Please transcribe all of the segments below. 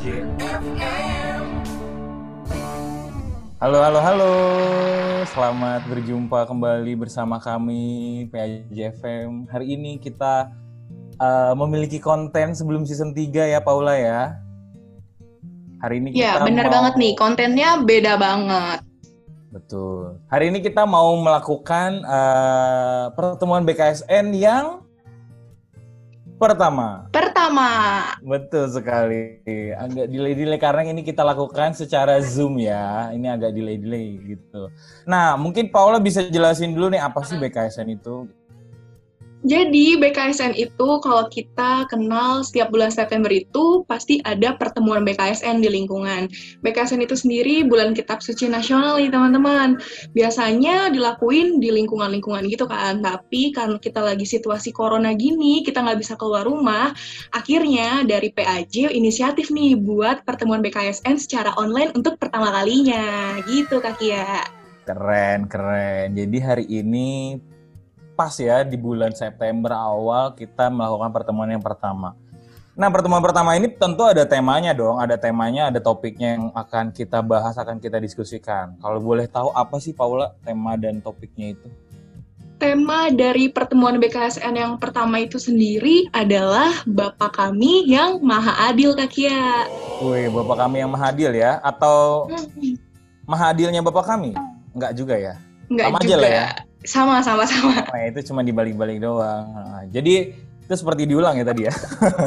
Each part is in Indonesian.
Halo, halo, halo. Selamat berjumpa kembali bersama kami PAJFM. Hari ini kita uh, memiliki konten sebelum season 3 ya Paula ya. Hari ini ya, kita Ya, benar mau... banget nih. Kontennya beda banget. Betul. Hari ini kita mau melakukan uh, pertemuan BKSN yang Pertama. Pertama. Betul sekali. Agak delay-delay karena ini kita lakukan secara Zoom ya. Ini agak delay-delay gitu. Nah, mungkin Paula bisa jelasin dulu nih apa sih BKSN itu? Jadi BKSN itu kalau kita kenal setiap bulan September itu pasti ada pertemuan BKSN di lingkungan. BKSN itu sendiri bulan kitab suci nasional nih teman-teman. Biasanya dilakuin di lingkungan-lingkungan gitu kan. Tapi karena kita lagi situasi corona gini, kita nggak bisa keluar rumah. Akhirnya dari PAJ inisiatif nih buat pertemuan BKSN secara online untuk pertama kalinya. Gitu Kak Kia. Keren, keren. Jadi hari ini pas ya di bulan September awal kita melakukan pertemuan yang pertama. Nah, pertemuan pertama ini tentu ada temanya dong, ada temanya, ada topiknya yang akan kita bahas, akan kita diskusikan. Kalau boleh tahu apa sih Paula tema dan topiknya itu? Tema dari pertemuan BKSN yang pertama itu sendiri adalah Bapak kami yang Maha Adil, Kak Kia. Wih, Bapak kami yang Maha Adil ya? Atau. Maha Adilnya Bapak kami? Enggak juga ya? Enggak Sama juga. aja lah ya? Sama, sama, sama. Nah, itu cuma dibalik-balik doang. Nah, jadi itu seperti diulang ya tadi ya.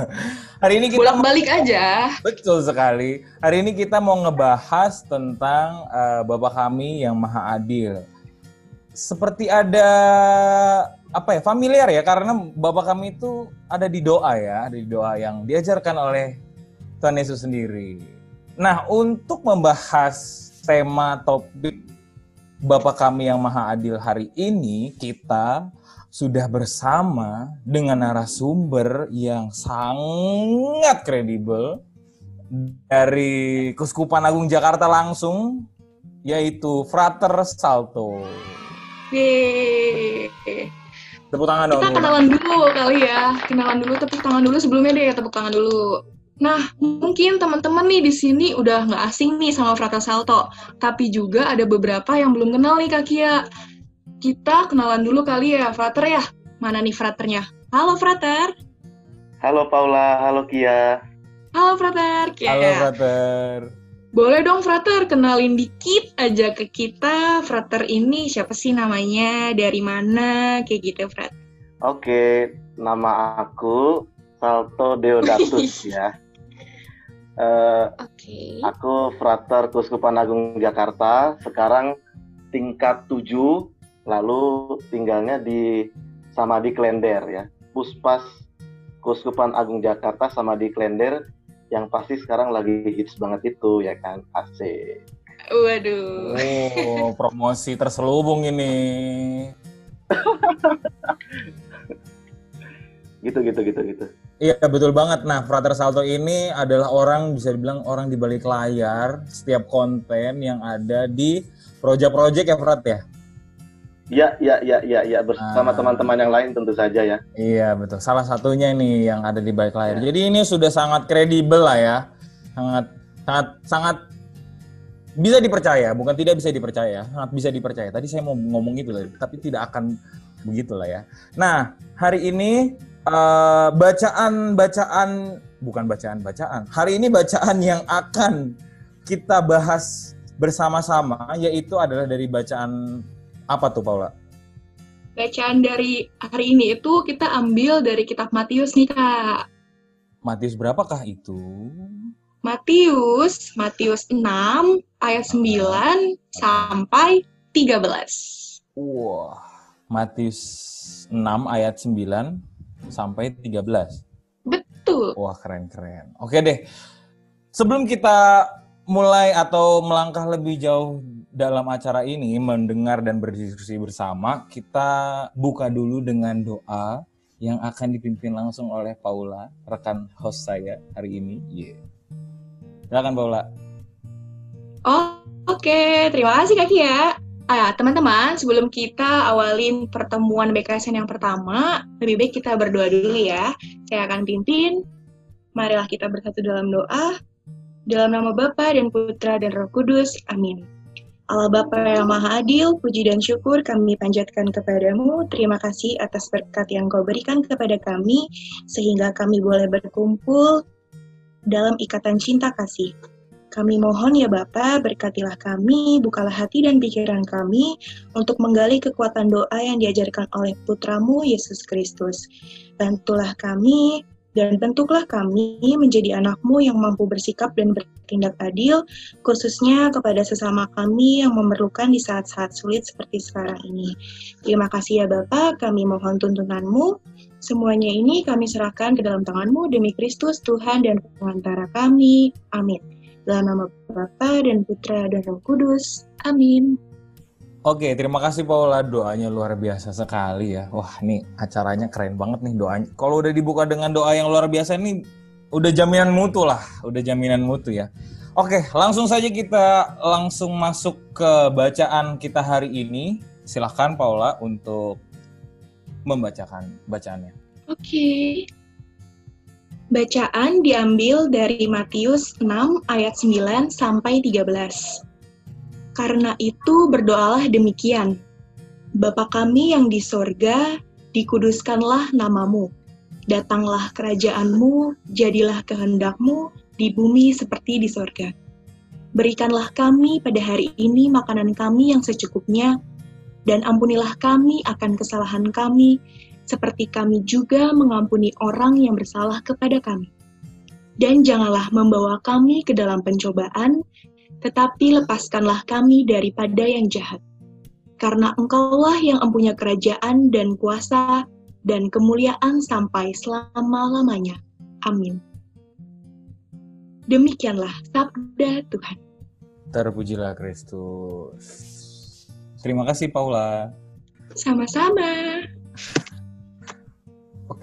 Hari ini kita balik aja. Betul sekali. Hari ini kita mau ngebahas tentang uh, Bapak kami yang Maha Adil. Seperti ada apa ya familiar ya karena Bapak kami itu ada di doa ya, ada di doa yang diajarkan oleh Tuhan Yesus sendiri. Nah, untuk membahas tema topik Bapak kami yang Maha Adil hari ini kita sudah bersama dengan narasumber yang sangat kredibel dari Kuskupan Agung Jakarta langsung yaitu Frater Salto. Yeay. Tepuk tangan dong. Kita kenalan dulu kali ya. Kenalan dulu, tepuk tangan dulu sebelumnya deh, tepuk tangan dulu. Nah, mungkin teman-teman nih di sini udah nggak asing nih sama Frater Salto, tapi juga ada beberapa yang belum kenal nih Kak Kia. Kita kenalan dulu kali ya, Frater ya. Mana nih Fraternya? Halo Frater. Halo Paula, halo Kia. Halo Frater. Kia. Halo Frater. Boleh dong Frater, kenalin dikit aja ke kita. Frater ini siapa sih namanya, dari mana, kayak gitu Frater. Oke, nama aku Salto Deodatus ya. Uh, okay. Aku frater Kuskupan Agung Jakarta, sekarang tingkat 7, lalu tinggalnya di Samadi Klender ya. Puspas Kuskupan Agung Jakarta sama di Klender yang pasti sekarang lagi hits banget itu ya kan AC. Waduh. Oh, promosi terselubung ini. gitu gitu gitu gitu. Iya betul banget. Nah, Frater Salto ini adalah orang bisa dibilang orang di balik layar setiap konten yang ada di proyek-proyek ya Frat ya. Iya, iya, iya, iya, ya. bersama nah. teman-teman yang lain tentu saja ya. Iya betul. Salah satunya ini yang ada di balik layar. Ya. Jadi ini sudah sangat kredibel lah ya, sangat, sangat, sangat bisa dipercaya. Bukan tidak bisa dipercaya, sangat bisa dipercaya. Tadi saya mau ngomong itu lah, tapi tidak akan begitulah ya. Nah hari ini uh, bacaan bacaan bukan bacaan bacaan. Hari ini bacaan yang akan kita bahas bersama-sama yaitu adalah dari bacaan apa tuh Paula? Bacaan dari hari ini itu kita ambil dari kitab Matius nih Kak. Matius berapakah itu? Matius, Matius 6 ayat 9 sampai 13. Wah, Matius 6 ayat 9 sampai 13. Betul. Wah, keren-keren. Oke deh. Sebelum kita mulai atau melangkah lebih jauh dalam acara ini mendengar dan berdiskusi bersama, kita buka dulu dengan doa yang akan dipimpin langsung oleh Paula, rekan host saya hari ini. Yeah. Silakan Paula. Oh, oke. Okay. Terima kasih Kak Kia. Ah, teman-teman, sebelum kita awalin pertemuan BKSN yang pertama, lebih baik kita berdoa dulu ya. Saya akan pimpin. Marilah kita bersatu dalam doa. Dalam nama Bapa dan Putra dan Roh Kudus. Amin. Allah Bapa yang Maha Adil, puji dan syukur kami panjatkan kepadamu. Terima kasih atas berkat yang kau berikan kepada kami, sehingga kami boleh berkumpul dalam ikatan cinta kasih. Kami mohon ya Bapa, berkatilah kami, bukalah hati dan pikiran kami untuk menggali kekuatan doa yang diajarkan oleh Putramu Yesus Kristus. Bantulah kami dan bentuklah kami menjadi anakmu yang mampu bersikap dan bertindak adil, khususnya kepada sesama kami yang memerlukan di saat-saat sulit seperti sekarang ini. Terima kasih ya Bapak, kami mohon tuntunanmu. Semuanya ini kami serahkan ke dalam tanganmu demi Kristus, Tuhan dan pengantara kami. Amin. Dalam nama Bapa dan Putra dan Roh Kudus. Amin. Oke, terima kasih Paula. Doanya luar biasa sekali ya. Wah, nih acaranya keren banget nih doanya. Kalau udah dibuka dengan doa yang luar biasa ini udah jaminan mutu lah, udah jaminan mutu ya. Oke, langsung saja kita langsung masuk ke bacaan kita hari ini. Silahkan Paula untuk membacakan bacaannya. Oke. Bacaan diambil dari Matius 6 ayat 9 sampai 13. Karena itu berdoalah demikian. Bapa kami yang di sorga, dikuduskanlah namamu. Datanglah kerajaanmu, jadilah kehendakmu di bumi seperti di sorga. Berikanlah kami pada hari ini makanan kami yang secukupnya, dan ampunilah kami akan kesalahan kami, seperti kami juga mengampuni orang yang bersalah kepada kami. Dan janganlah membawa kami ke dalam pencobaan, tetapi lepaskanlah kami daripada yang jahat. Karena engkaulah yang empunya kerajaan dan kuasa dan kemuliaan sampai selama-lamanya. Amin. Demikianlah sabda Tuhan. Terpujilah Kristus. Terima kasih Paula. Sama-sama.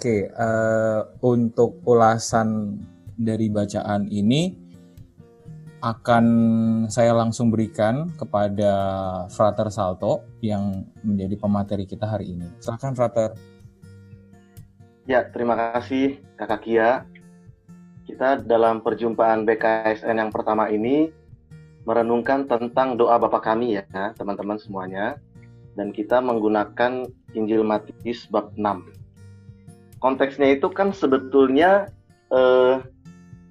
Oke, uh, untuk ulasan dari bacaan ini, akan saya langsung berikan kepada Frater Salto yang menjadi pemateri kita hari ini. Silakan Frater. Ya, terima kasih Kakak Kia. Kita dalam perjumpaan BKSN yang pertama ini merenungkan tentang doa Bapa kami ya, teman-teman semuanya. Dan kita menggunakan Injil Matius bab 6. Konteksnya itu kan sebetulnya eh,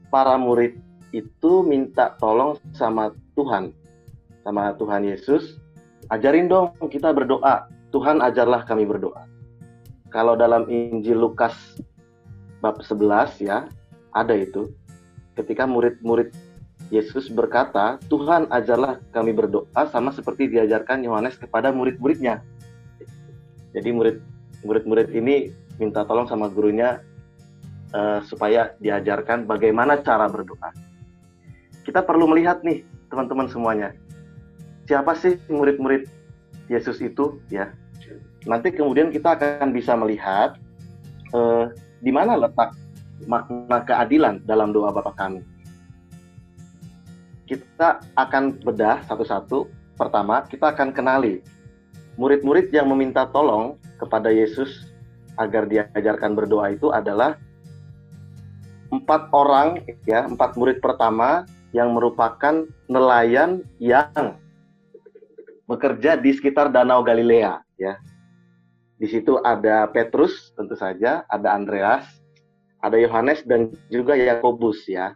para murid itu minta tolong sama Tuhan, sama Tuhan Yesus, ajarin dong kita berdoa. Tuhan ajarlah kami berdoa. Kalau dalam Injil Lukas bab 11 ya, ada itu. Ketika murid-murid Yesus berkata, Tuhan ajarlah kami berdoa sama seperti diajarkan Yohanes kepada murid-muridnya. Jadi murid murid-murid ini minta tolong sama gurunya uh, supaya diajarkan bagaimana cara berdoa. Kita perlu melihat nih teman-teman semuanya. Siapa sih murid-murid Yesus itu ya? Nanti kemudian kita akan bisa melihat eh, di mana letak makna keadilan dalam doa Bapa kami. Kita akan bedah satu-satu. Pertama kita akan kenali murid-murid yang meminta tolong kepada Yesus agar diajarkan berdoa itu adalah empat orang ya empat murid pertama yang merupakan nelayan yang bekerja di sekitar Danau Galilea ya. Di situ ada Petrus tentu saja, ada Andreas, ada Yohanes dan juga Yakobus ya.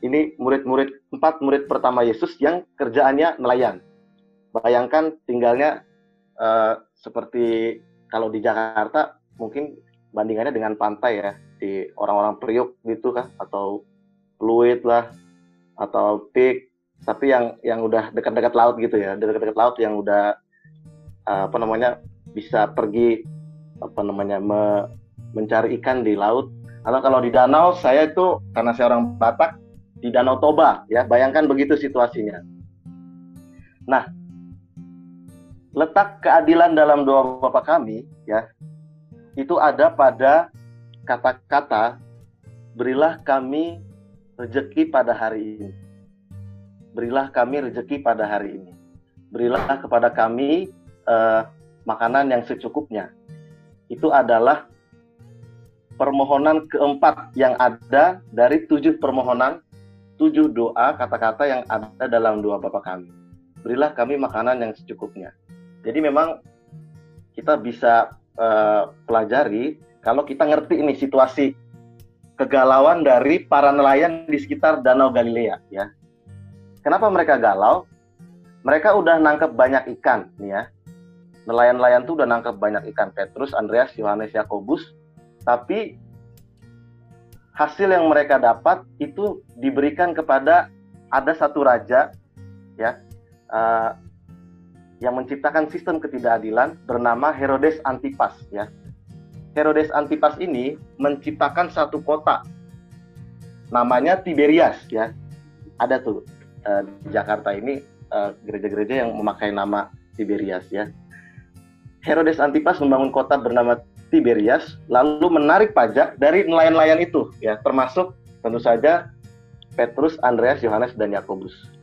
Ini murid-murid empat murid pertama Yesus yang kerjaannya nelayan. Bayangkan tinggalnya uh, seperti kalau di Jakarta mungkin bandingannya dengan pantai ya di orang-orang Priuk gitu kan atau Fluid lah atau peak tapi yang yang udah dekat-dekat laut gitu ya dekat-dekat laut yang udah apa namanya bisa pergi apa namanya me, mencari ikan di laut. Atau kalau di danau saya itu karena saya orang Batak di Danau Toba ya bayangkan begitu situasinya. Nah letak keadilan dalam doa Bapak kami ya itu ada pada kata-kata berilah kami rezeki pada hari ini. Berilah kami rezeki pada hari ini. Berilah kepada kami uh, makanan yang secukupnya. Itu adalah permohonan keempat yang ada dari tujuh permohonan tujuh doa kata-kata yang ada dalam doa Bapa kami. Berilah kami makanan yang secukupnya. Jadi memang kita bisa uh, pelajari kalau kita ngerti ini situasi kegalauan dari para nelayan di sekitar Danau Galilea ya. Kenapa mereka galau? Mereka udah nangkep banyak ikan nih ya. Nelayan-nelayan tuh udah nangkep banyak ikan Petrus, Andreas, Yohanes, Yakobus, tapi hasil yang mereka dapat itu diberikan kepada ada satu raja ya uh, yang menciptakan sistem ketidakadilan bernama Herodes Antipas ya. Herodes Antipas ini menciptakan satu kota namanya Tiberias ya. Ada tuh uh, di Jakarta ini eh, gereja-gereja uh, yang memakai nama Tiberias ya. Herodes Antipas membangun kota bernama Tiberias lalu menarik pajak dari nelayan-nelayan itu ya termasuk tentu saja Petrus, Andreas, Yohanes dan Yakobus.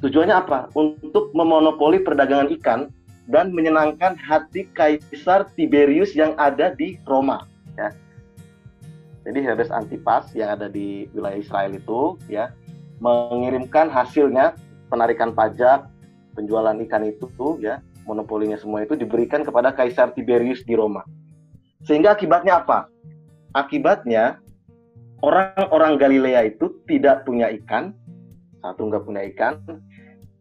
Tujuannya apa? Untuk memonopoli perdagangan ikan dan menyenangkan hati Kaisar Tiberius yang ada di Roma ya. Jadi Herodes Antipas yang ada di wilayah Israel itu ya mengirimkan hasilnya penarikan pajak, penjualan ikan itu ya, monopolinya semua itu diberikan kepada Kaisar Tiberius di Roma. Sehingga akibatnya apa? Akibatnya orang-orang Galilea itu tidak punya ikan, satu nggak punya ikan,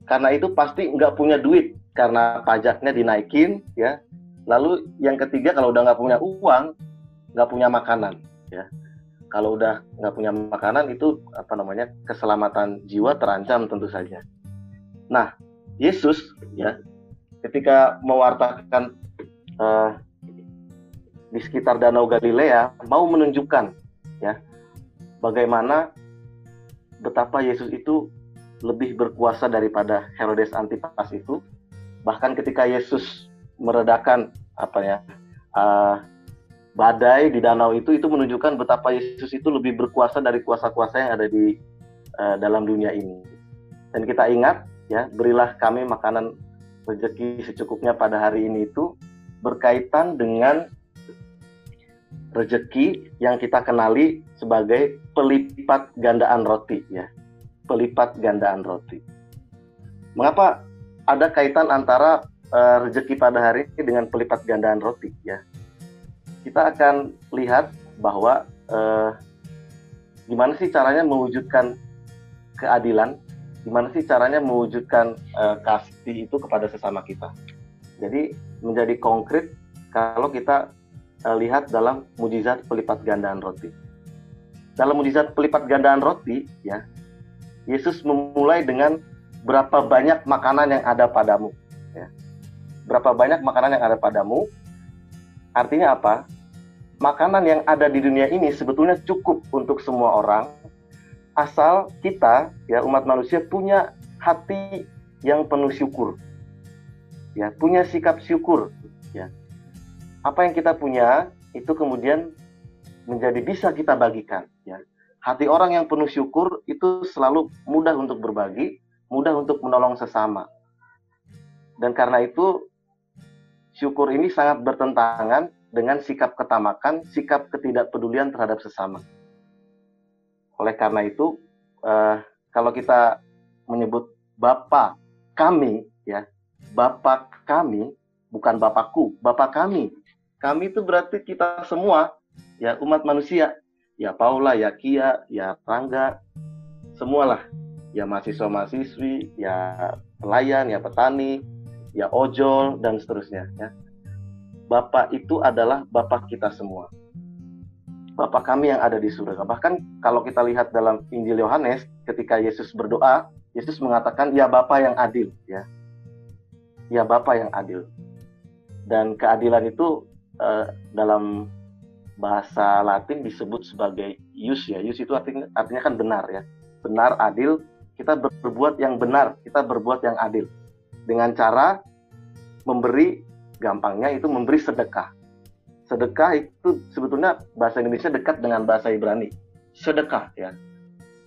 karena itu pasti nggak punya duit karena pajaknya dinaikin, ya. Lalu yang ketiga kalau udah nggak punya uang, nggak punya makanan, ya. Kalau udah nggak punya makanan itu apa namanya keselamatan jiwa terancam tentu saja. Nah, Yesus ya ketika mewartakan uh, di sekitar Danau Galilea mau menunjukkan ya bagaimana betapa Yesus itu lebih berkuasa daripada Herodes Antipas itu bahkan ketika Yesus meredakan apa ya uh, badai di danau itu itu menunjukkan betapa Yesus itu lebih berkuasa dari kuasa-kuasa yang ada di uh, dalam dunia ini dan kita ingat ya berilah kami makanan rezeki secukupnya pada hari ini itu berkaitan dengan rezeki yang kita kenali sebagai pelipat gandaan roti ya. Pelipat gandaan roti. Mengapa ada kaitan antara uh, rezeki pada hari ini dengan pelipat gandaan roti ya? Kita akan lihat bahwa uh, gimana sih caranya mewujudkan keadilan, gimana sih caranya mewujudkan uh, kasih itu kepada sesama kita. Jadi menjadi konkret kalau kita uh, lihat dalam mujizat pelipat gandaan roti. Dalam mujizat pelipat gandaan roti, ya, Yesus memulai dengan berapa banyak makanan yang ada padamu. Ya. Berapa banyak makanan yang ada padamu? Artinya apa? Makanan yang ada di dunia ini sebetulnya cukup untuk semua orang, asal kita, ya umat manusia punya hati yang penuh syukur, ya punya sikap syukur, ya apa yang kita punya itu kemudian menjadi bisa kita bagikan ya. Hati orang yang penuh syukur itu selalu mudah untuk berbagi, mudah untuk menolong sesama. Dan karena itu syukur ini sangat bertentangan dengan sikap ketamakan, sikap ketidakpedulian terhadap sesama. Oleh karena itu, eh, kalau kita menyebut Bapa kami, ya, Bapa kami, bukan Bapakku, Bapa kami, kami itu berarti kita semua, ya umat manusia. Ya Paula, ya Kia, ya Rangga, semualah. Ya mahasiswa-mahasiswi, ya pelayan, ya petani, ya ojol, dan seterusnya. Ya. Bapak itu adalah Bapak kita semua. Bapak kami yang ada di surga. Bahkan kalau kita lihat dalam Injil Yohanes, ketika Yesus berdoa, Yesus mengatakan, ya Bapak yang adil. Ya, ya Bapak yang adil. Dan keadilan itu uh, dalam bahasa Latin disebut sebagai ius ya. Ius itu artinya artinya kan benar ya. Benar, adil. Kita berbuat yang benar, kita berbuat yang adil. Dengan cara memberi gampangnya itu memberi sedekah. Sedekah itu sebetulnya bahasa Indonesia dekat dengan bahasa Ibrani. Sedekah ya.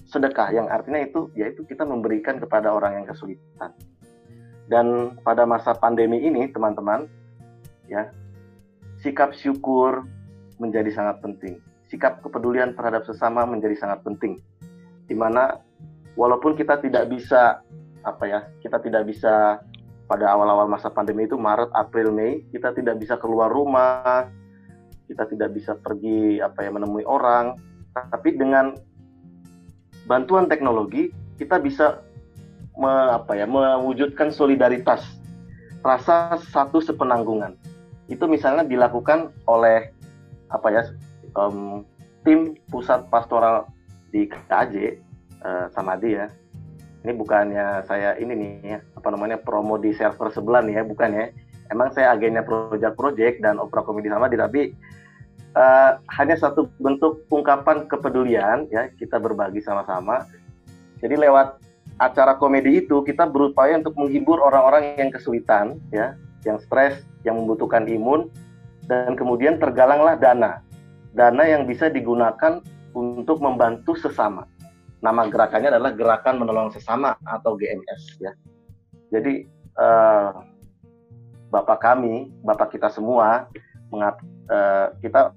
Sedekah yang artinya itu yaitu kita memberikan kepada orang yang kesulitan. Dan pada masa pandemi ini teman-teman ya sikap syukur menjadi sangat penting. Sikap kepedulian terhadap sesama menjadi sangat penting. Di mana walaupun kita tidak bisa apa ya kita tidak bisa pada awal-awal masa pandemi itu Maret April Mei kita tidak bisa keluar rumah kita tidak bisa pergi apa ya menemui orang tapi dengan bantuan teknologi kita bisa me, apa ya mewujudkan solidaritas rasa satu sepenanggungan itu misalnya dilakukan oleh apa ya um, tim pusat pastoral di KAJ uh, sama dia ini bukannya saya ini nih ya, apa namanya promo di server sebelah nih ya bukan ya. Emang saya agennya project-project dan opera komedi sama di tapi uh, hanya satu bentuk ungkapan kepedulian ya kita berbagi sama-sama. Jadi lewat acara komedi itu kita berupaya untuk menghibur orang-orang yang kesulitan ya yang stres yang membutuhkan imun dan kemudian tergalanglah dana dana yang bisa digunakan untuk membantu sesama nama gerakannya adalah gerakan menolong sesama atau GMS ya jadi uh, bapak kami bapak kita semua mengat, uh, kita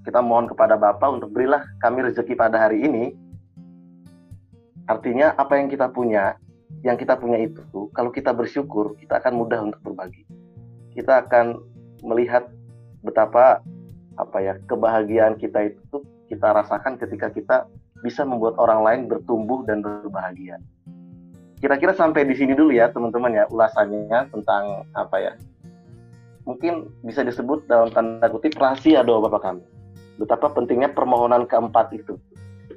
kita mohon kepada Bapak untuk berilah kami rezeki pada hari ini. Artinya apa yang kita punya, yang kita punya itu, kalau kita bersyukur, kita akan mudah untuk berbagi. Kita akan melihat betapa apa ya kebahagiaan kita itu kita rasakan ketika kita bisa membuat orang lain bertumbuh dan berbahagia. Kira-kira sampai di sini dulu ya teman-teman ya ulasannya tentang apa ya mungkin bisa disebut dalam tanda kutip rahasia doa Bapak kami betapa pentingnya permohonan keempat itu.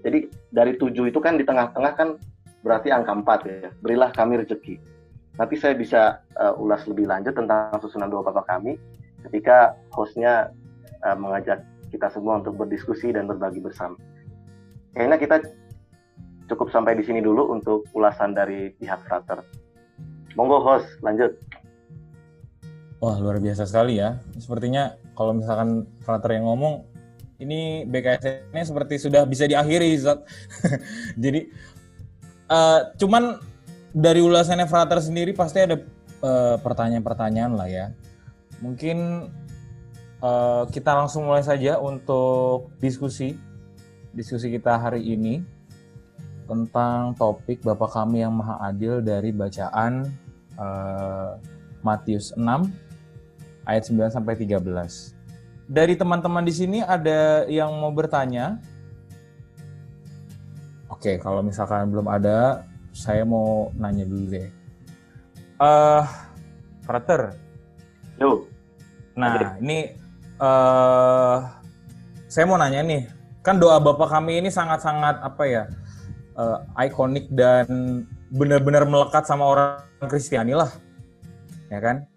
Jadi dari tujuh itu kan di tengah-tengah kan berarti angka empat ya. Berilah kami rezeki. Nanti saya bisa uh, ulas lebih lanjut tentang susunan doa Bapak kami ketika hostnya uh, mengajak kita semua untuk berdiskusi dan berbagi bersama. Kayaknya kita cukup sampai di sini dulu untuk ulasan dari pihak frater. Monggo host, lanjut. Wah, luar biasa sekali ya. Sepertinya kalau misalkan frater yang ngomong, ini BKS ini seperti sudah bisa diakhiri Zat. Jadi uh, cuman dari ulasannya Frater sendiri pasti ada eh, pertanyaan-pertanyaan lah ya. Mungkin uh, kita langsung mulai saja untuk diskusi diskusi kita hari ini tentang topik Bapak kami yang Maha Adil dari bacaan uh, Matius 6 ayat 9 sampai 13 dari teman-teman di sini ada yang mau bertanya? Oke, kalau misalkan belum ada, saya mau nanya dulu deh. Eh, uh, Frater. Yo. Nah, ini uh, saya mau nanya nih. Kan doa Bapak kami ini sangat-sangat apa ya? Uh, ikonik dan benar-benar melekat sama orang Kristiani lah. Ya kan?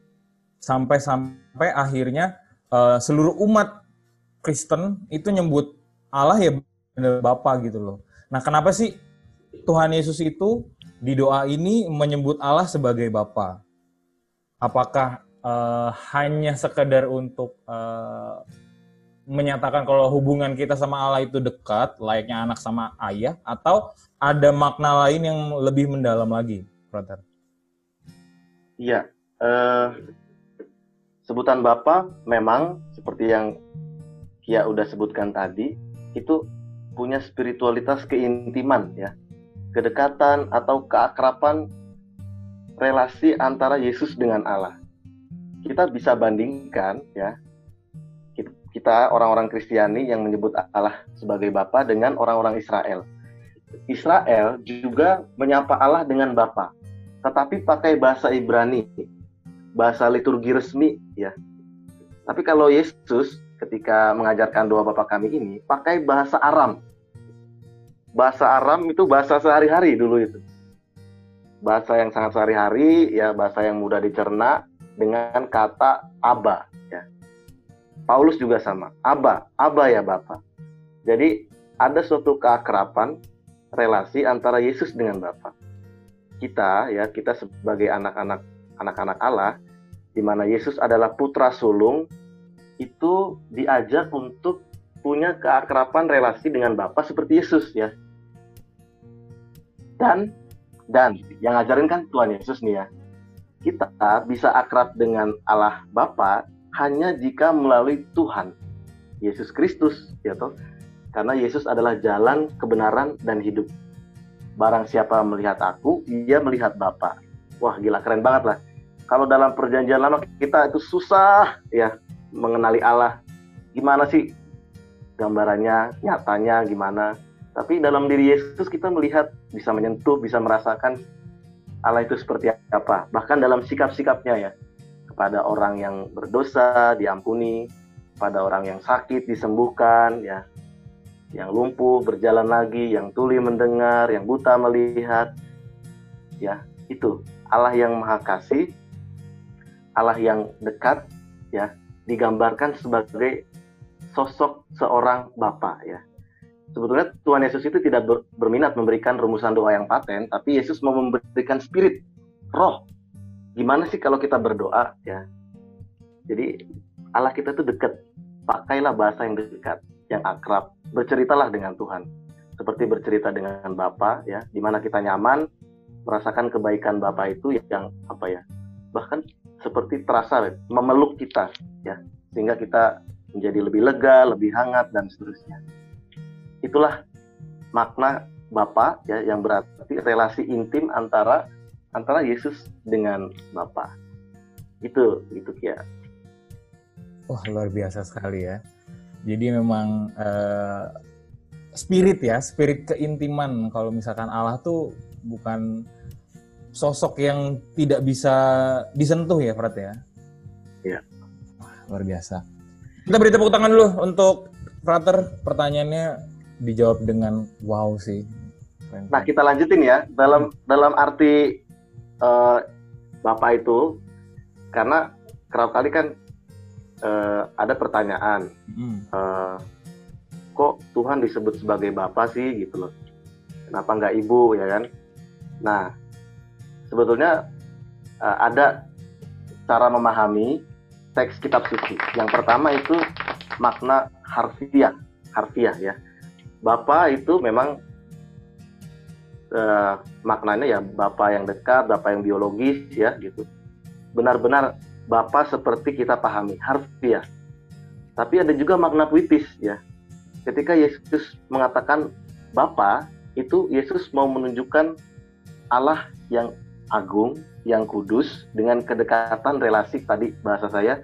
Sampai-sampai akhirnya uh, seluruh umat Kristen itu nyebut Allah ya benar Bapa gitu loh. Nah, kenapa sih Tuhan Yesus itu di doa ini menyebut Allah sebagai Bapa? Apakah uh, hanya sekedar untuk uh, menyatakan kalau hubungan kita sama Allah itu dekat, layaknya anak sama ayah, atau ada makna lain yang lebih mendalam lagi, brother? Iya, uh, sebutan Bapak memang seperti yang Kia udah sebutkan tadi itu punya spiritualitas keintiman ya kedekatan atau keakraban relasi antara Yesus dengan Allah kita bisa bandingkan ya kita orang-orang Kristiani yang menyebut Allah sebagai Bapa dengan orang-orang Israel Israel juga menyapa Allah dengan Bapa tetapi pakai bahasa Ibrani bahasa liturgi resmi ya. Tapi kalau Yesus ketika mengajarkan doa Bapa kami ini pakai bahasa Aram. Bahasa Aram itu bahasa sehari-hari dulu itu. Bahasa yang sangat sehari-hari ya bahasa yang mudah dicerna dengan kata Aba ya. Paulus juga sama, Aba, Aba ya Bapa. Jadi ada suatu keakraban relasi antara Yesus dengan Bapa. Kita ya, kita sebagai anak-anak anak-anak Allah di mana Yesus adalah putra sulung, itu diajak untuk punya keakraban relasi dengan Bapa seperti Yesus ya. Dan dan yang ngajarin kan Tuhan Yesus nih ya. Kita bisa akrab dengan Allah Bapa hanya jika melalui Tuhan Yesus Kristus ya toh. Karena Yesus adalah jalan kebenaran dan hidup. barang siapa melihat aku, dia melihat Bapa. Wah, gila keren banget lah. Kalau dalam perjanjian lama kita itu susah ya mengenali Allah. Gimana sih gambarannya, nyatanya gimana? Tapi dalam diri Yesus kita melihat, bisa menyentuh, bisa merasakan Allah itu seperti apa. Bahkan dalam sikap-sikapnya ya. Kepada orang yang berdosa diampuni, pada orang yang sakit disembuhkan ya yang lumpuh berjalan lagi, yang tuli mendengar, yang buta melihat. Ya, itu Allah yang Maha Kasih, Allah yang dekat ya, digambarkan sebagai sosok seorang Bapa ya. Sebetulnya Tuhan Yesus itu tidak berminat memberikan rumusan doa yang paten, tapi Yesus mau memberikan spirit, roh. Gimana sih kalau kita berdoa ya? Jadi Allah kita itu dekat. Pakailah bahasa yang dekat yang akrab. Berceritalah dengan Tuhan. Seperti bercerita dengan Bapa ya, di mana kita nyaman merasakan kebaikan Bapa itu yang apa ya? Bahkan seperti terasa memeluk kita ya, sehingga kita menjadi lebih lega, lebih hangat dan seterusnya. Itulah makna Bapa ya yang berarti relasi intim antara antara Yesus dengan Bapa. Itu itu ya. Wah, luar biasa sekali ya. Jadi memang uh, spirit ya, spirit keintiman. Kalau misalkan Allah tuh bukan sosok yang tidak bisa disentuh ya, Fred ya. Iya. luar biasa. Kita beri tepuk tangan dulu untuk Frater. Pertanyaannya dijawab dengan wow sih. Nah kita lanjutin ya dalam dalam arti uh, bapak itu karena kerap kali kan uh, ada pertanyaan, hmm. uh, kok Tuhan disebut sebagai Bapa sih gitu loh? Kenapa nggak Ibu ya kan? Nah, sebetulnya uh, ada cara memahami teks kitab suci. Yang pertama itu makna harfiah, harfiah ya. Bapa itu memang uh, maknanya ya Bapa yang dekat, Bapa yang biologis ya gitu. Benar-benar Bapa seperti kita pahami, harfiah. Tapi ada juga makna puitis ya. Ketika Yesus mengatakan Bapa, itu Yesus mau menunjukkan Allah yang agung, yang kudus dengan kedekatan relasi tadi bahasa saya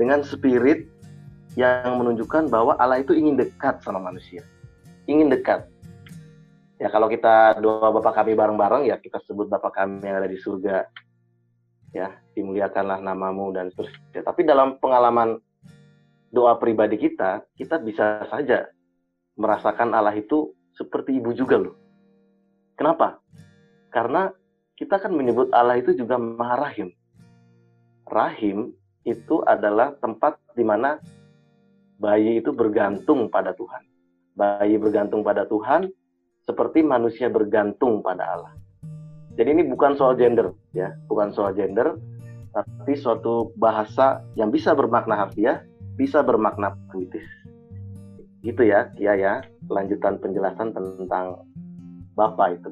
dengan spirit yang menunjukkan bahwa Allah itu ingin dekat sama manusia. Ingin dekat. Ya kalau kita doa Bapak kami bareng-bareng ya kita sebut Bapak kami yang ada di surga ya dimuliakanlah namamu dan seterusnya. Tapi dalam pengalaman doa pribadi kita, kita bisa saja merasakan Allah itu seperti ibu juga loh. Kenapa? Karena kita kan menyebut Allah itu juga Maha Rahim. Rahim itu adalah tempat di mana bayi itu bergantung pada Tuhan. Bayi bergantung pada Tuhan seperti manusia bergantung pada Allah. Jadi ini bukan soal gender, ya, bukan soal gender, tapi suatu bahasa yang bisa bermakna harfiah, bisa bermakna puitis. Gitu ya, Kia ya, lanjutan penjelasan tentang Bapak itu.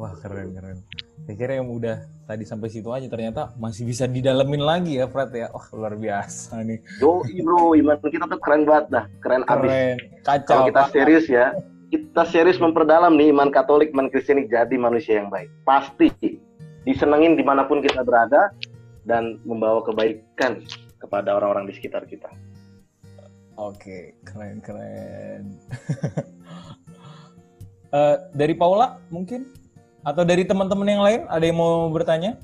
Wah, keren keren. Saya kira yang udah tadi sampai situ aja ternyata masih bisa didalemin lagi ya Fred ya. Wah, luar biasa nih. Yo, bro, iman kita tuh keren banget dah, keren, keren. abis. Kacau. Kalau kita serius ya, kita serius memperdalam nih iman Katolik, iman Kristenik jadi manusia yang baik. Pasti disenengin di mana pun kita berada dan membawa kebaikan kepada orang-orang di sekitar kita. Oke, keren keren. uh, dari Paula mungkin atau dari teman-teman yang lain ada yang mau bertanya?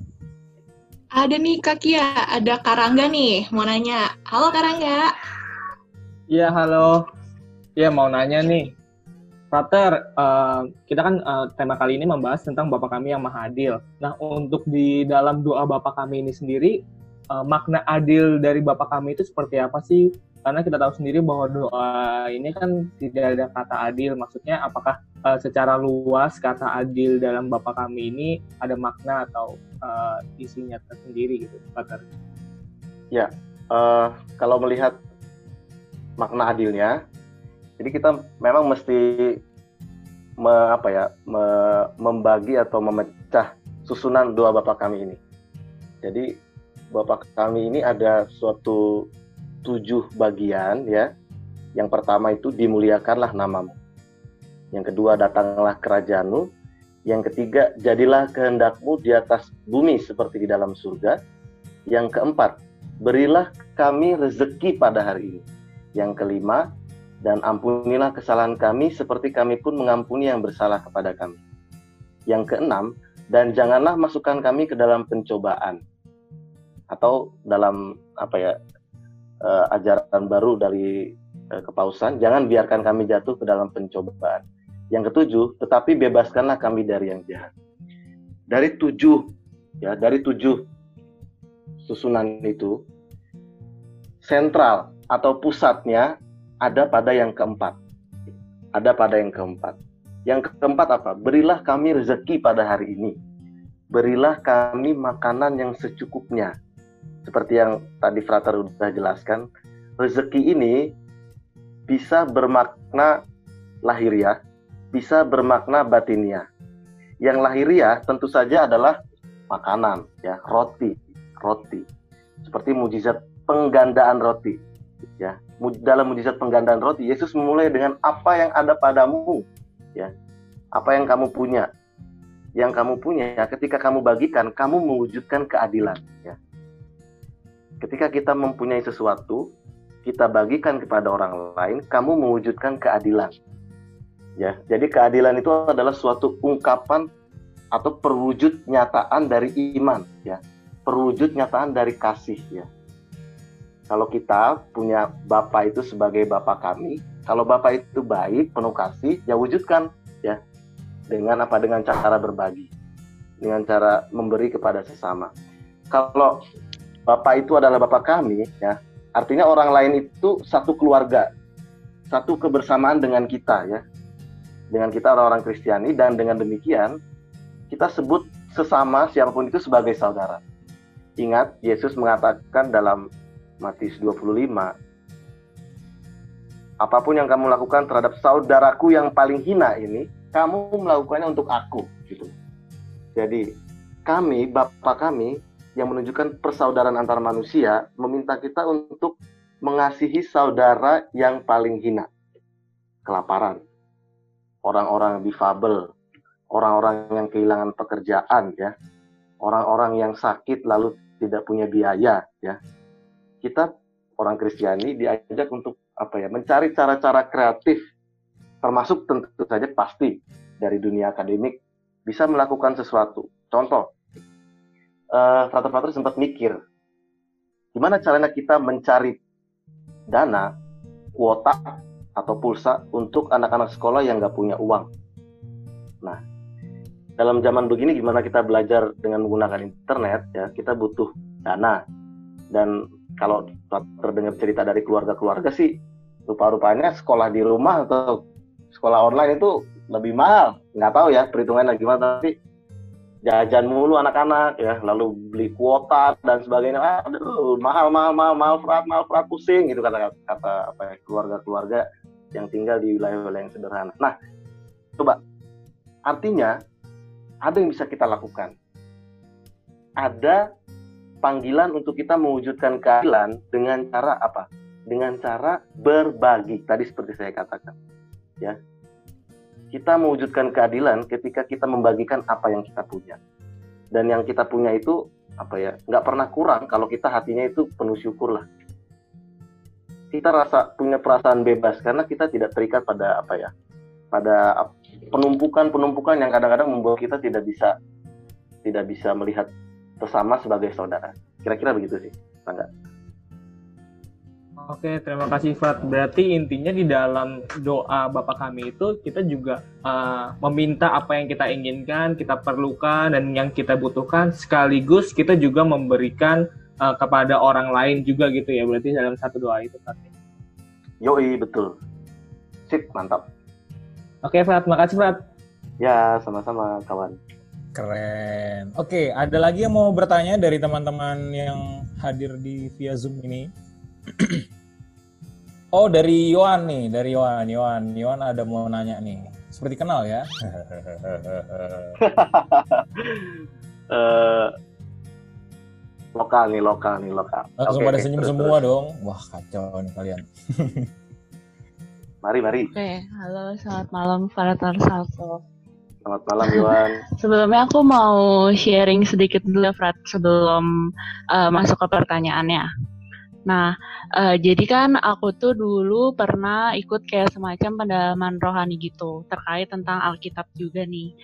Ada nih Kak Kia, ada Karangga nih mau nanya. Halo Karangga. Iya halo. Iya mau nanya nih Frater, uh, kita kan uh, tema kali ini membahas tentang Bapak kami yang Maha Adil. Nah, untuk di dalam doa Bapak kami ini sendiri, uh, makna adil dari Bapak kami itu seperti apa sih? Karena kita tahu sendiri bahwa doa ini kan tidak ada kata adil. Maksudnya, apakah uh, secara luas kata adil dalam Bapak kami ini ada makna atau uh, isinya tersendiri gitu, Frater? Ya, uh, kalau melihat makna adilnya, jadi kita memang mesti me, apa ya, me, membagi atau memecah susunan dua bapak kami ini. Jadi bapak kami ini ada suatu tujuh bagian ya. Yang pertama itu dimuliakanlah namamu. Yang kedua, datanglah kerajaanmu. Yang ketiga, jadilah kehendakmu di atas bumi seperti di dalam surga. Yang keempat, berilah kami rezeki pada hari ini. Yang kelima, dan ampunilah kesalahan kami seperti kami pun mengampuni yang bersalah kepada kami. Yang keenam, dan janganlah masukkan kami ke dalam pencobaan atau dalam apa ya uh, ajaran baru dari uh, kepausan, jangan biarkan kami jatuh ke dalam pencobaan. Yang ketujuh, tetapi bebaskanlah kami dari yang jahat. Dari tujuh, ya dari tujuh susunan itu, sentral atau pusatnya ada pada yang keempat. Ada pada yang keempat. Yang keempat apa? Berilah kami rezeki pada hari ini. Berilah kami makanan yang secukupnya. Seperti yang tadi Frater sudah jelaskan, rezeki ini bisa bermakna lahiriah, bisa bermakna batiniah. Yang lahiriah tentu saja adalah makanan, ya, roti, roti. Seperti mujizat penggandaan roti, ya dalam mujizat penggandaan roti, Yesus memulai dengan apa yang ada padamu, ya, apa yang kamu punya, yang kamu punya. Ketika kamu bagikan, kamu mewujudkan keadilan, ya. Ketika kita mempunyai sesuatu, kita bagikan kepada orang lain, kamu mewujudkan keadilan, ya. Jadi keadilan itu adalah suatu ungkapan atau perwujud nyataan dari iman, ya, perwujud nyataan dari kasih, ya. Kalau kita punya Bapak itu sebagai Bapak kami, kalau Bapak itu baik, penuh kasih, ya wujudkan ya. Dengan apa? Dengan cara berbagi, dengan cara memberi kepada sesama. Kalau Bapak itu adalah Bapak kami, ya. Artinya orang lain itu satu keluarga, satu kebersamaan dengan kita ya, dengan kita orang-orang Kristiani dan dengan demikian kita sebut sesama siapa pun itu sebagai saudara. Ingat Yesus mengatakan dalam Matius 25 apa pun yang kamu lakukan terhadap saudaraku yang paling hina ini kamu melakukannya untuk aku gitu. Jadi kami bapak kami yang menunjukkan persaudaraan antar manusia meminta kita untuk mengasihi saudara yang paling hina. Kelaparan. Orang-orang difabel. Orang-orang yang kehilangan pekerjaan ya. Orang-orang yang sakit lalu tidak punya biaya ya. Kita orang Kristiani diajak untuk apa ya mencari cara-cara kreatif. Termasuk tentu saja pasti dari dunia akademik bisa melakukan sesuatu. Contoh, uh, frater-frater sempat mikir gimana caranya kita mencari dana kuota atau pulsa untuk anak-anak sekolah yang nggak punya uang. Nah, dalam zaman begini gimana kita belajar dengan menggunakan internet ya? Kita butuh dana. Dan kalau terdengar cerita dari keluarga-keluarga sih rupa-rupanya sekolah di rumah atau sekolah online itu lebih mahal. Nggak tahu ya perhitungannya gimana tapi jajan mulu anak-anak ya lalu beli kuota dan sebagainya aduh mahal mahal mahal mahal berat mahal berat pusing gitu kata kata apa ya keluarga-keluarga yang tinggal di wilayah-wilayah yang sederhana nah coba artinya ada yang bisa kita lakukan ada panggilan untuk kita mewujudkan keadilan dengan cara apa? Dengan cara berbagi. Tadi seperti saya katakan, ya. Kita mewujudkan keadilan ketika kita membagikan apa yang kita punya. Dan yang kita punya itu apa ya? Nggak pernah kurang kalau kita hatinya itu penuh syukur lah. Kita rasa punya perasaan bebas karena kita tidak terikat pada apa ya? Pada penumpukan-penumpukan yang kadang-kadang membuat kita tidak bisa tidak bisa melihat bersama sebagai saudara. Kira-kira begitu sih, Tangga. Oke, terima kasih Fat. Berarti intinya di dalam doa Bapak kami itu kita juga uh, meminta apa yang kita inginkan, kita perlukan dan yang kita butuhkan sekaligus kita juga memberikan uh, kepada orang lain juga gitu ya. Berarti dalam satu doa itu Fat. Yoi, betul. Sip, mantap. Oke, Fat. Makasih, Fat. Ya, sama-sama kawan. Keren. Oke, ada lagi yang mau bertanya dari teman-teman yang hadir di via Zoom ini? oh, dari Yohan nih, dari Yohan. Yohan, Yohan ada mau nanya nih. Seperti kenal ya? uh, lokal nih, lokal nih, lokal. Langsung okay, pada senyum terus, semua terus. dong. Wah, kacau nih kalian. Mari, mari. Oke, okay. halo, selamat malam para Salso. Selamat malam, Iwan. Sebelumnya aku mau sharing sedikit dulu, Frat, sebelum uh, masuk ke pertanyaannya. Nah, uh, jadi kan aku tuh dulu pernah ikut kayak semacam pendalaman rohani gitu, terkait tentang Alkitab juga nih.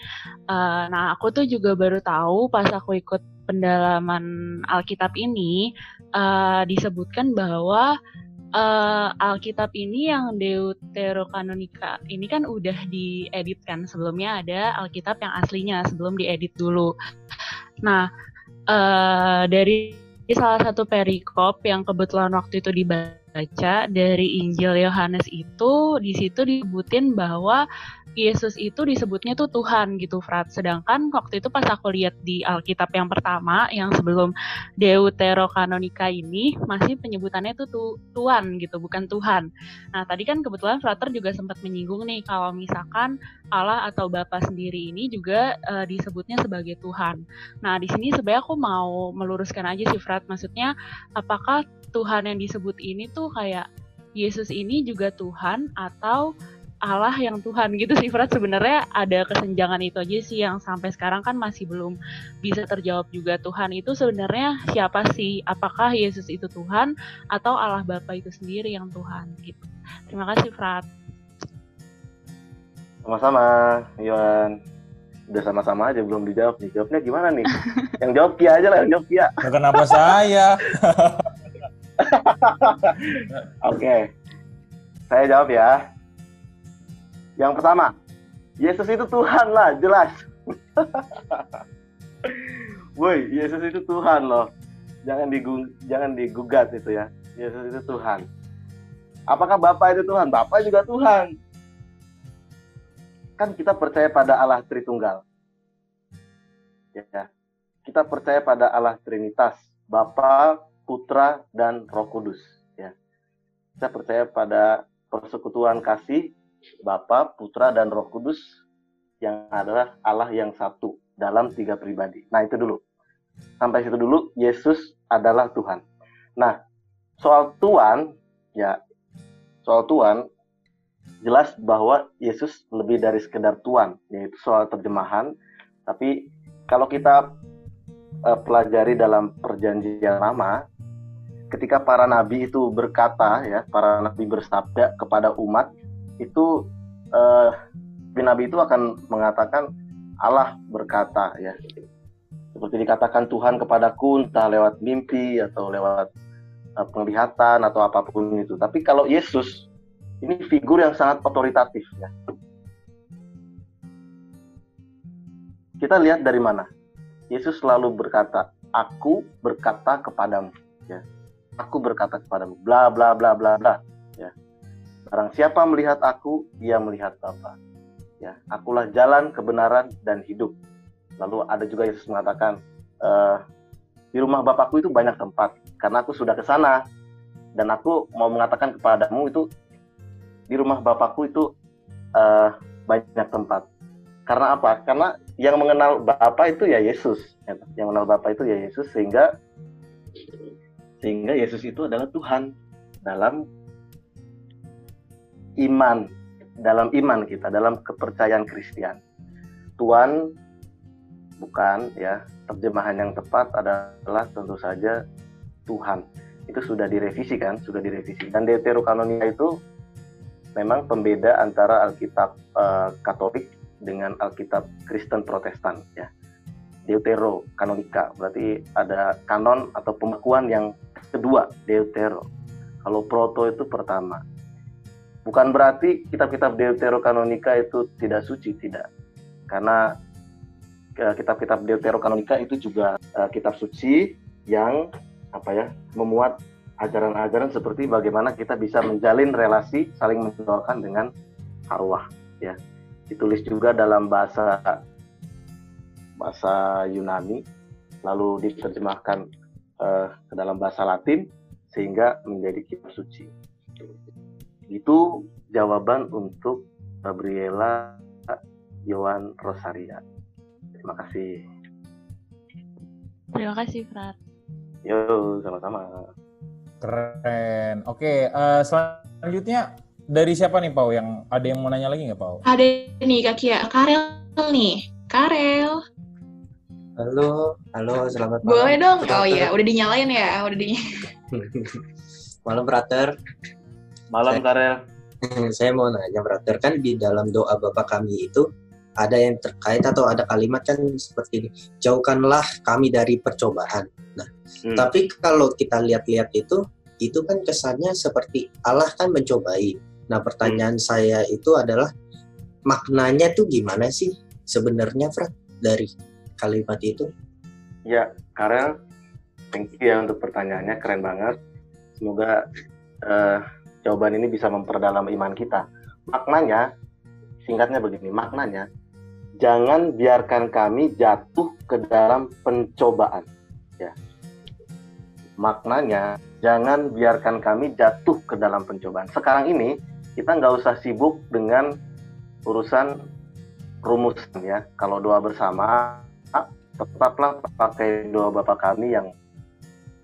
Uh, nah, aku tuh juga baru tahu pas aku ikut pendalaman Alkitab ini, uh, disebutkan bahwa uh, Alkitab ini yang Deuterokanonika ini kan udah diedit kan sebelumnya ada Alkitab yang aslinya sebelum diedit dulu. Nah uh, dari salah satu perikop yang kebetulan waktu itu dibaca dari Injil Yohanes itu di situ disebutin bahwa Yesus itu disebutnya tuh Tuhan gitu, Frat. Sedangkan waktu itu pas aku lihat di Alkitab yang pertama, yang sebelum Deuterokanonika ini, masih penyebutannya tuh tu Tuhan gitu, bukan Tuhan. Nah, tadi kan kebetulan Frater juga sempat menyinggung nih, kalau misalkan Allah atau Bapa sendiri ini juga uh, disebutnya sebagai Tuhan. Nah, di sini sebenarnya aku mau meluruskan aja sih, Frat. Maksudnya, apakah Tuhan yang disebut ini tuh kayak Yesus ini juga Tuhan atau Allah yang Tuhan gitu sih Fred. Sebenarnya ada kesenjangan itu aja sih yang sampai sekarang kan masih belum bisa terjawab juga. Tuhan itu sebenarnya siapa sih? Apakah Yesus itu Tuhan atau Allah Bapa itu sendiri yang Tuhan gitu? Terima kasih Fred. Sama-sama Yohan udah sama-sama aja belum dijawab nih. Jawabnya gimana nih? Yang jawab Kia aja lah yang jawab Kia. Kenapa saya oke okay. saya jawab ya yang pertama, Yesus itu Tuhan lah, jelas. Woi, Yesus itu Tuhan loh. Jangan digung, jangan digugat itu ya. Yesus itu Tuhan. Apakah Bapak itu Tuhan? Bapak juga Tuhan. Kan kita percaya pada Allah Tritunggal. Ya. Kita percaya pada Allah Trinitas, Bapa, Putra, dan Roh Kudus. Ya. Kita percaya pada persekutuan kasih Bapa, Putra, dan Roh Kudus yang adalah Allah yang satu dalam tiga pribadi. Nah, itu dulu. Sampai situ dulu, Yesus adalah Tuhan. Nah, soal Tuhan, ya, soal Tuhan, jelas bahwa Yesus lebih dari sekedar Tuhan, yaitu soal terjemahan. Tapi kalau kita uh, pelajari dalam perjanjian lama, ketika para nabi itu berkata, ya, para nabi bersabda kepada umat, itu uh, Nabi itu akan mengatakan Allah berkata ya. Seperti dikatakan Tuhan kepadaku entah lewat mimpi atau lewat uh, penglihatan atau apa pun itu. Tapi kalau Yesus ini figur yang sangat otoritatif ya. Kita lihat dari mana. Yesus selalu berkata aku berkata kepadamu ya aku berkata kepadamu bla bla bla bla bla ya Barang siapa melihat aku, ia melihat Bapa. Ya, akulah jalan, kebenaran, dan hidup. Lalu ada juga Yesus mengatakan, e, di rumah Bapakku itu banyak tempat, karena aku sudah ke sana. Dan aku mau mengatakan kepadamu itu, di rumah Bapakku itu uh, banyak tempat. Karena apa? Karena yang mengenal Bapa itu ya Yesus. Ya, yang mengenal Bapa itu ya Yesus, sehingga sehingga Yesus itu adalah Tuhan dalam iman dalam iman kita dalam kepercayaan Kristen. Tuhan bukan ya terjemahan yang tepat adalah tentu saja Tuhan. Itu sudah direvisi kan, sudah direvisi. Dan Deuterokanonika itu memang pembeda antara Alkitab uh, Katolik dengan Alkitab Kristen Protestan ya. Deutero kanonika berarti ada kanon atau pembekuan yang kedua Deutero. Kalau proto itu pertama. Bukan berarti kitab-kitab Deuterokanonika itu tidak suci, tidak. Karena eh, kitab-kitab Deuterokanonika itu juga uh, kitab suci yang apa ya memuat ajaran-ajaran seperti bagaimana kita bisa menjalin relasi saling mendoakan dengan arwah ya ditulis juga dalam bahasa bahasa Yunani lalu diterjemahkan uh, ke dalam bahasa Latin sehingga menjadi kitab suci itu jawaban untuk Gabriela Yohan Rosaria. Terima kasih. Terima kasih, Frat. Yo, sama-sama. Keren. Oke, uh, selanjutnya dari siapa nih Pau? Yang ada yang mau nanya lagi nggak Pau? Ada nih Kak Kia, Karel nih. Karel. Halo, halo, selamat malam. Boleh dong. Oh iya, udah dinyalain ya, udah di. malam, brother. Malam, Karel. Saya mau nanya, brother, kan di dalam doa Bapak kami itu ada yang terkait atau ada kalimat kan seperti ini, jauhkanlah kami dari percobaan. Nah, hmm. tapi kalau kita lihat-lihat itu, itu kan kesannya seperti Allah kan mencobai. Nah, pertanyaan hmm. saya itu adalah maknanya tuh gimana sih sebenarnya, Fred, dari kalimat itu? Ya, Karel, thank you ya untuk pertanyaannya, keren banget. Semoga uh, jawaban ini bisa memperdalam iman kita. Maknanya, singkatnya begini, maknanya, jangan biarkan kami jatuh ke dalam pencobaan. Ya. Maknanya, jangan biarkan kami jatuh ke dalam pencobaan. Sekarang ini, kita nggak usah sibuk dengan urusan rumusan ya. Kalau doa bersama, tetaplah pakai doa Bapak kami yang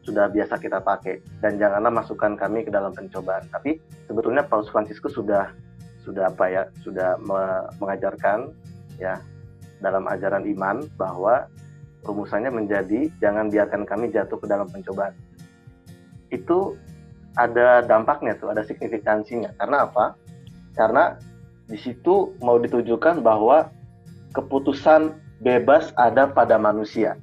sudah biasa kita pakai dan janganlah masukkan kami ke dalam pencobaan. Tapi sebetulnya Paus Fransiskus sudah sudah apa ya sudah me mengajarkan ya dalam ajaran iman bahwa rumusannya menjadi jangan biarkan kami jatuh ke dalam pencobaan. Itu ada dampaknya tuh, ada signifikansinya. Karena apa? Karena di situ mau ditujukan bahwa keputusan bebas ada pada manusia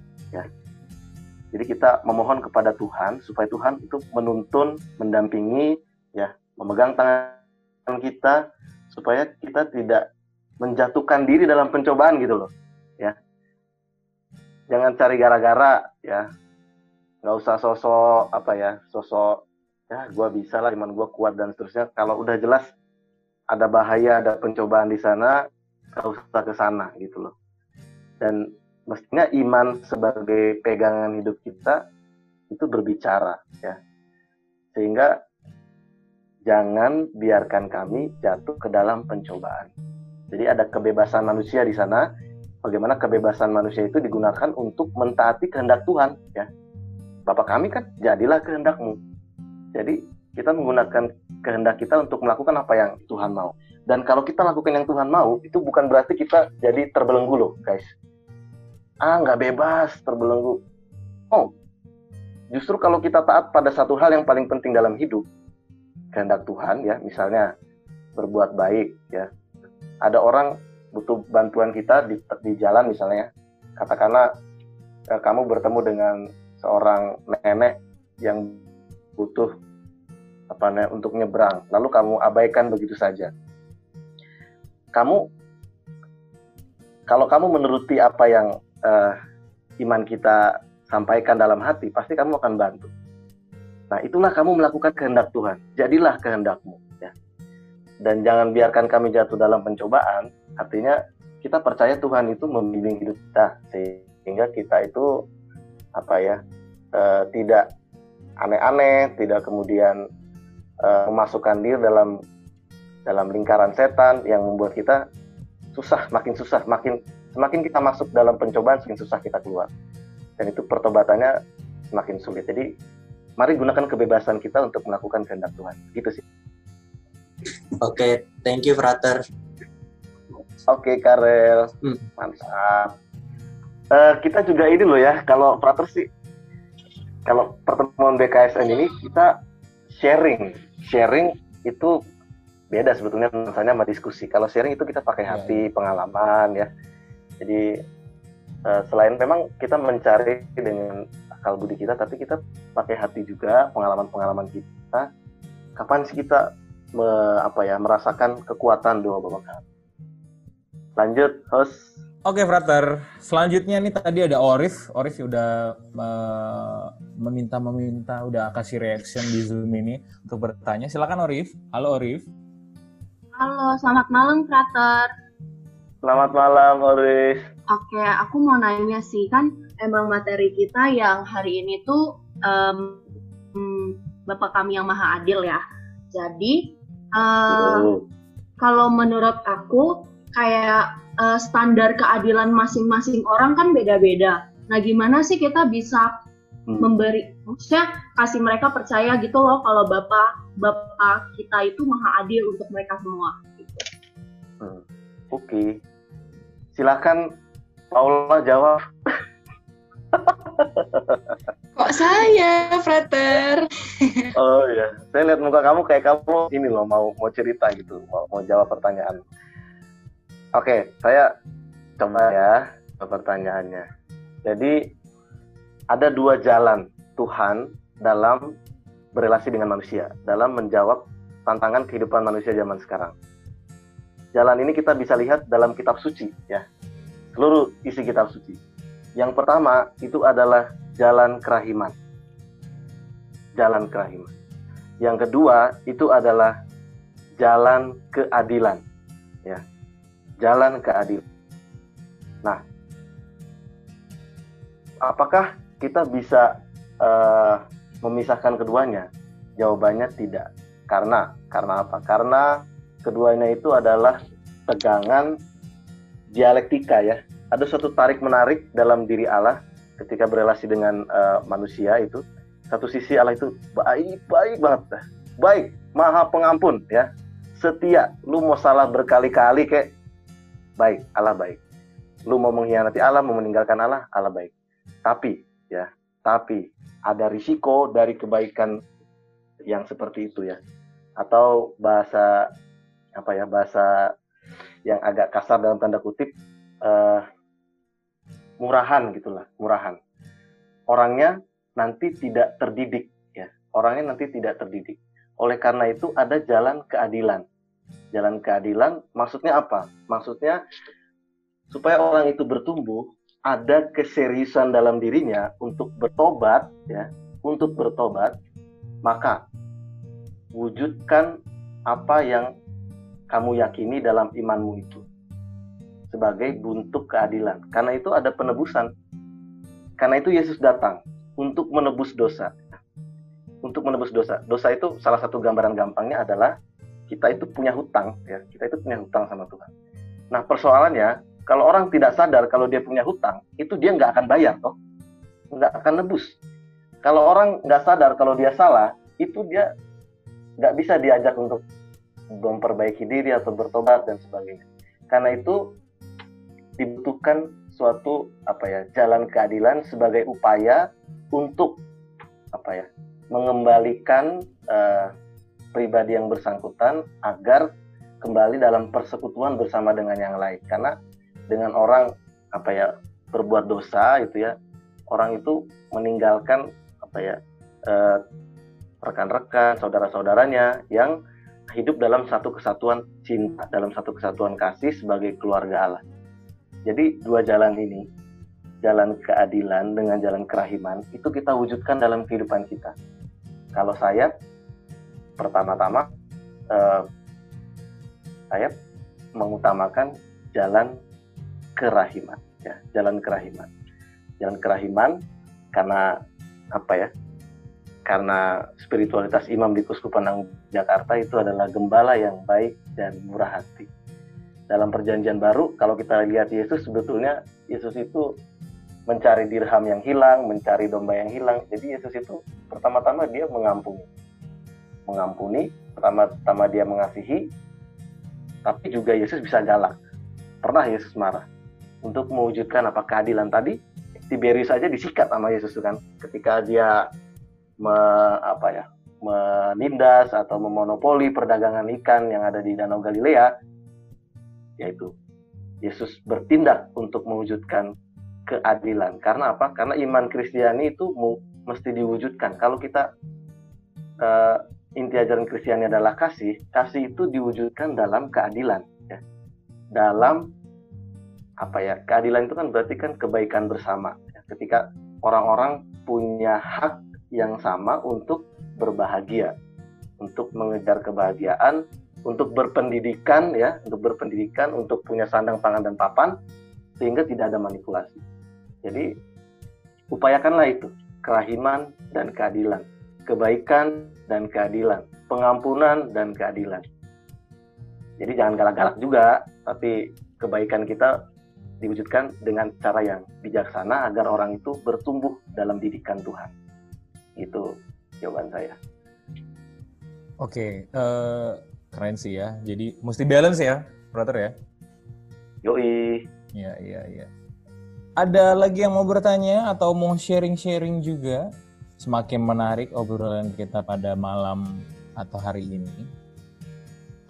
jadi kita memohon kepada Tuhan supaya Tuhan itu menuntun, mendampingi, ya, memegang tangan kita supaya kita tidak menjatuhkan diri dalam pencobaan gitu loh, ya. Jangan cari gara-gara, ya. Nggak usah sosok apa ya, sosok ya gue bisa lah, iman gue kuat dan seterusnya. Kalau udah jelas ada bahaya, ada pencobaan di sana, nggak usah ke sana gitu loh. Dan mestinya iman sebagai pegangan hidup kita itu berbicara ya. Sehingga jangan biarkan kami jatuh ke dalam pencobaan. Jadi ada kebebasan manusia di sana. Bagaimana kebebasan manusia itu digunakan untuk mentaati kehendak Tuhan ya. Bapak kami kan jadilah kehendakmu. Jadi kita menggunakan kehendak kita untuk melakukan apa yang Tuhan mau. Dan kalau kita lakukan yang Tuhan mau itu bukan berarti kita jadi terbelenggu loh guys ah nggak bebas terbelenggu. Oh justru kalau kita taat pada satu hal yang paling penting dalam hidup kehendak Tuhan ya misalnya berbuat baik ya. Ada orang butuh bantuan kita di, di jalan misalnya katakanlah eh, kamu bertemu dengan seorang nenek yang butuh apa namanya untuk nyebrang lalu kamu abaikan begitu saja. Kamu kalau kamu menuruti apa yang uh, iman kita sampaikan dalam hati, pasti kamu akan bantu. Nah, itulah kamu melakukan kehendak Tuhan. Jadilah kehendakmu. Ya. Dan jangan biarkan kami jatuh dalam pencobaan. Artinya kita percaya Tuhan itu membimbing hidup kita sehingga kita itu apa ya uh, tidak aneh-aneh, tidak kemudian uh, memasukkan diri dalam dalam lingkaran setan yang membuat kita susah, makin susah, makin semakin kita masuk dalam pencobaan semakin susah kita keluar. Dan itu pertobatannya semakin sulit. Jadi mari gunakan kebebasan kita untuk melakukan kehendak Tuhan. Gitu sih. Oke okay, thank you frater. Oke okay, Karel. Hmm. mantap. Uh, kita juga ini loh ya kalau frater sih kalau pertemuan BKSN ini kita sharing. Sharing itu beda sebetulnya misalnya sama diskusi. Kalau sharing itu kita pakai hati iya. pengalaman ya jadi uh, selain memang kita mencari dengan akal budi kita, tapi kita pakai hati juga pengalaman-pengalaman kita. Kapan sih kita me, apa ya merasakan kekuatan doa Bapak Lanjut, host. Oke, okay, Frater. Selanjutnya nih tadi ada Orif. Orif udah uh, meminta-meminta, udah kasih reaction di Zoom ini untuk bertanya. Silakan Orif. Halo Orif. Halo, selamat malam Frater. Selamat malam, Oris. Oke, aku mau nanya sih, kan emang materi kita yang hari ini tuh um, Bapak kami yang Maha Adil ya. Jadi, uh, kalau menurut aku, kayak uh, standar keadilan masing-masing orang kan beda-beda. Nah, gimana sih kita bisa hmm. memberi maksudnya kasih mereka percaya gitu loh kalau bapak bapak kita itu maha adil untuk mereka semua gitu. hmm. oke okay. Silakan Paula jawab. Kok saya frater? Oh iya. Saya lihat muka kamu kayak kamu ini loh mau mau cerita gitu mau mau jawab pertanyaan. Oke saya coba ya pertanyaannya. Jadi ada dua jalan Tuhan dalam berelasi dengan manusia, dalam menjawab tantangan kehidupan manusia zaman sekarang. Jalan ini kita bisa lihat dalam kitab suci ya. Seluruh isi kitab suci. Yang pertama itu adalah jalan kerahiman. Jalan kerahiman. Yang kedua itu adalah jalan keadilan. Ya. Jalan keadilan. Nah, apakah kita bisa uh, memisahkan keduanya? Jawabannya tidak. Karena karena apa? Karena keduanya itu adalah tegangan dialektika ya. Ada suatu tarik menarik dalam diri Allah ketika berrelasi dengan uh, manusia itu. Satu sisi Allah itu baik baik banget, baik, maha pengampun ya, setia. Lu mau salah berkali-kali kayak baik, Allah baik. Lu mau mengkhianati Allah, mau meninggalkan Allah, Allah baik. Tapi ya, tapi ada risiko dari kebaikan yang seperti itu ya. Atau bahasa apa ya, bahasa yang agak kasar dalam tanda kutip uh, murahan gitulah, murahan. Orangnya nanti tidak terdidik ya. Orangnya nanti tidak terdidik. Oleh karena itu ada jalan keadilan. Jalan keadilan maksudnya apa? Maksudnya supaya orang itu bertumbuh ada keseriusan dalam dirinya untuk bertobat ya untuk bertobat maka wujudkan apa yang kamu yakini dalam imanmu itu sebagai bentuk keadilan. Karena itu ada penebusan. Karena itu Yesus datang untuk menebus dosa. Untuk menebus dosa. Dosa itu salah satu gambaran gampangnya adalah kita itu punya hutang ya. Kita itu punya hutang sama Tuhan. Nah persoalannya kalau orang tidak sadar kalau dia punya hutang, itu dia nggak akan bayar toh, nggak akan nebus. Kalau orang nggak sadar kalau dia salah, itu dia nggak bisa diajak untuk memperbaiki diri atau bertobat dan sebagainya. Karena itu dibutuhkan suatu apa ya jalan keadilan sebagai upaya untuk apa ya mengembalikan uh, pribadi yang bersangkutan agar kembali dalam persekutuan bersama dengan yang lain karena dengan orang apa ya berbuat dosa itu ya orang itu meninggalkan apa ya eh, rekan-rekan saudara-saudaranya yang hidup dalam satu kesatuan cinta dalam satu kesatuan kasih sebagai keluarga Allah. Jadi dua jalan ini jalan keadilan dengan jalan kerahiman itu kita wujudkan dalam kehidupan kita. Kalau saya pertama-tama eh, saya mengutamakan jalan kerahiman ya jalan kerahiman. Jalan kerahiman karena apa ya? Karena spiritualitas imam di Kuskupan Jakarta itu adalah gembala yang baik dan murah hati. Dalam perjanjian baru kalau kita lihat Yesus sebetulnya Yesus itu mencari dirham yang hilang mencari domba yang hilang. Jadi Yesus itu pertama-tama dia mengampuni. Mengampuni pertama-tama dia mengasihi tapi juga Yesus bisa galak. Pernah Yesus marah? Untuk mewujudkan apa? Keadilan tadi Tiberius saja disikat sama Yesus kan? Ketika dia me, apa ya menindas atau memonopoli perdagangan ikan yang ada di Danau Galilea yaitu Yesus bertindak untuk mewujudkan keadilan. Karena apa? Karena iman Kristiani itu mesti diwujudkan. Kalau kita uh, inti ajaran Kristiani adalah kasih kasih itu diwujudkan dalam keadilan ya. Dalam apa ya keadilan itu kan berarti kan kebaikan bersama ketika orang-orang punya hak yang sama untuk berbahagia untuk mengejar kebahagiaan untuk berpendidikan ya untuk berpendidikan untuk punya sandang pangan dan papan sehingga tidak ada manipulasi. Jadi upayakanlah itu kerahiman dan keadilan kebaikan dan keadilan pengampunan dan keadilan. Jadi jangan galak-galak juga tapi kebaikan kita diwujudkan dengan cara yang bijaksana agar orang itu bertumbuh dalam didikan Tuhan. Itu jawaban saya. Oke, uh, keren sih ya. Jadi mesti balance ya, brother ya. Yoi. Iya, iya, iya. Ada lagi yang mau bertanya atau mau sharing-sharing juga? Semakin menarik obrolan kita pada malam atau hari ini.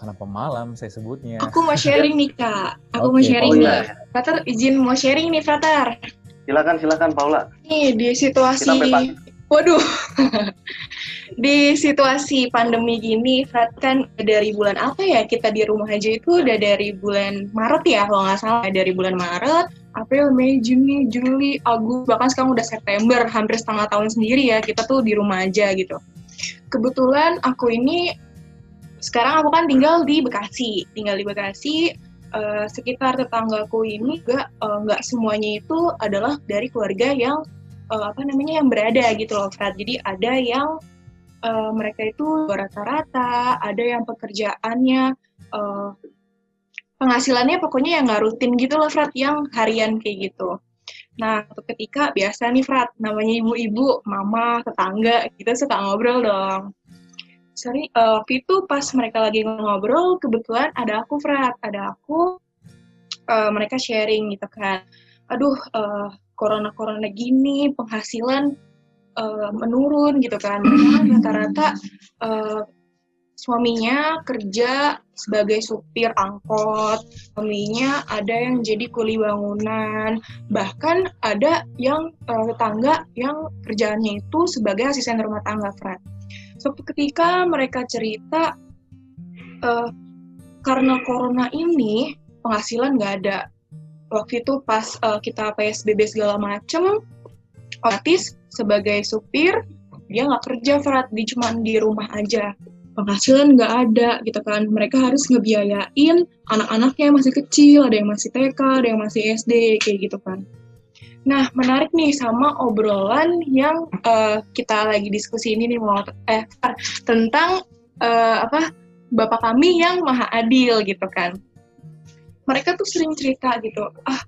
Kenapa malam saya sebutnya? Aku mau sharing nih kak. Aku okay. mau sharing oh, nih. Iya. Frater izin mau sharing nih Frater. Silakan silakan Paula. Nih di situasi. Waduh. di situasi pandemi gini, Frat kan dari bulan apa ya kita di rumah aja itu udah dari bulan Maret ya kalau nggak salah dari bulan Maret April, Mei, Juni, Juli, Agustus, bahkan sekarang udah September, hampir setengah tahun sendiri ya, kita tuh di rumah aja gitu. Kebetulan aku ini, sekarang aku kan tinggal di Bekasi, tinggal di Bekasi, uh, sekitar tetanggaku ini juga uh, nggak semuanya itu adalah dari keluarga yang, uh, apa namanya, yang berada gitu loh, Fred. Jadi ada yang uh, mereka itu rata-rata, ada yang pekerjaannya uh, penghasilannya pokoknya yang nggak rutin gitu loh Frat yang harian kayak gitu. Nah ketika biasa nih Frat namanya ibu-ibu mama tetangga kita suka ngobrol dong. Sorry uh, waktu itu pas mereka lagi ngobrol kebetulan ada aku Frat ada aku uh, mereka sharing gitu kan. Aduh uh, corona corona gini penghasilan uh, menurun gitu kan rata-rata uh, suaminya kerja sebagai supir angkot, suaminya ada yang jadi kuli bangunan, bahkan ada yang uh, tetangga yang kerjaannya itu sebagai asisten rumah tangga, Fred. So, ketika mereka cerita, uh, karena corona ini penghasilan nggak ada. Waktu itu pas uh, kita PSBB segala macem, otomatis sebagai supir, dia nggak kerja, Fred, dia cuma di rumah aja. Penghasilan nggak ada gitu kan. Mereka harus ngebiayain anak-anaknya yang masih kecil ada yang masih TK ada yang masih SD kayak gitu kan. Nah menarik nih sama obrolan yang uh, kita lagi diskusi ini nih mau eh tentang uh, apa bapak kami yang maha adil gitu kan mereka tuh sering cerita gitu ah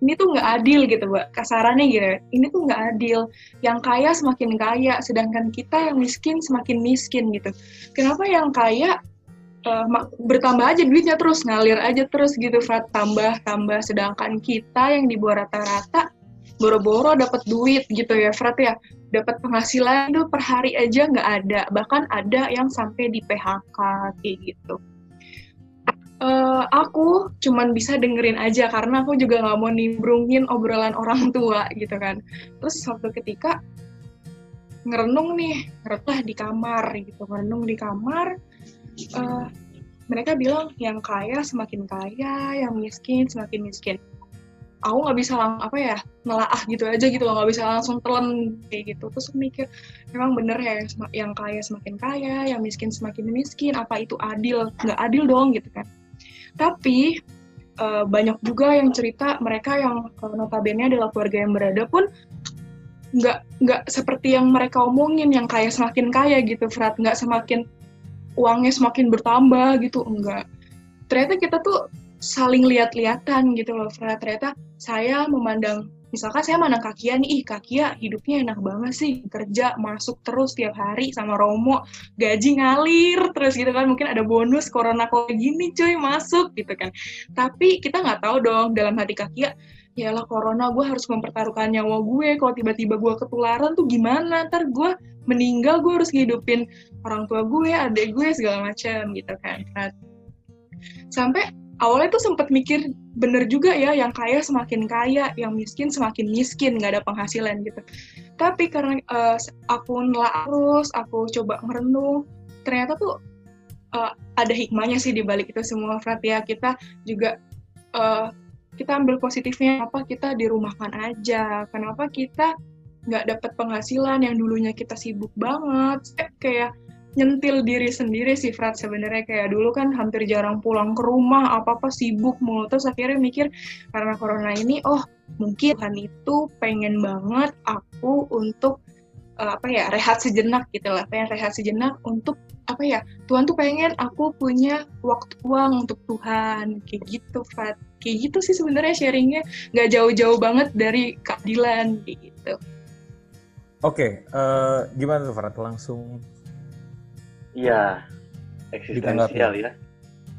ini tuh nggak adil gitu mbak kasarannya gitu ini tuh nggak adil yang kaya semakin kaya sedangkan kita yang miskin semakin miskin gitu. Kenapa yang kaya uh, bertambah aja duitnya terus ngalir aja terus gitu Frat tambah tambah. Sedangkan kita yang di bawah rata-rata boro-boro dapat duit gitu ya Frat ya. Dapat penghasilan itu per hari aja nggak ada. Bahkan ada yang sampai di PHK kayak gitu uh, aku cuman bisa dengerin aja karena aku juga nggak mau nimbrungin obrolan orang tua gitu kan. Terus suatu ketika ngerenung nih ngeretah di kamar gitu. Ngerenung di kamar uh, mereka bilang yang kaya semakin kaya yang miskin semakin miskin. Aku nggak bisa lang apa ya nelaah gitu aja gitu loh nggak bisa langsung telan kayak gitu. Terus mikir memang bener ya yang kaya semakin kaya yang miskin semakin miskin apa itu adil? Nggak adil dong gitu kan tapi uh, banyak juga yang cerita mereka yang uh, notabene adalah keluarga yang berada pun nggak nggak seperti yang mereka omongin yang kaya semakin kaya gitu Frat nggak semakin uangnya semakin bertambah gitu enggak ternyata kita tuh saling lihat-lihatan gitu loh Frat ternyata saya memandang misalkan saya mana Kakia nih, ih Kakia hidupnya enak banget sih, kerja masuk terus tiap hari sama Romo, gaji ngalir terus gitu kan, mungkin ada bonus corona kayak gini cuy masuk gitu kan. Tapi kita nggak tahu dong dalam hati Kakia, ya lah corona gue harus mempertaruhkan nyawa gue, kalau tiba-tiba gue ketularan tuh gimana, ntar gue meninggal gue harus ngidupin orang tua gue, adik gue segala macam gitu kan. Sampai awalnya tuh sempat mikir bener juga ya yang kaya semakin kaya yang miskin semakin miskin nggak ada penghasilan gitu. Tapi karena uh, aku nelaah terus aku coba merenung ternyata tuh uh, ada hikmahnya sih di balik itu semua Frat ya kita juga uh, kita ambil positifnya apa kita dirumahkan aja? Kenapa kita nggak dapat penghasilan yang dulunya kita sibuk banget? Kayak nyentil diri sendiri sih Frat sebenarnya. Kayak dulu kan hampir jarang pulang ke rumah apa-apa sibuk mulu. Terus akhirnya mikir karena corona ini oh mungkin Tuhan itu pengen banget aku untuk uh, apa ya rehat sejenak gitu lah. Pengen rehat sejenak untuk apa ya Tuhan tuh pengen aku punya waktu uang untuk Tuhan. Kayak gitu Fat kayak gitu sih sebenarnya sharingnya. Nggak jauh-jauh banget dari keadilan gitu. Oke, okay, uh, eh, gimana tuh Farad? Langsung. Iya, eksistensial ya.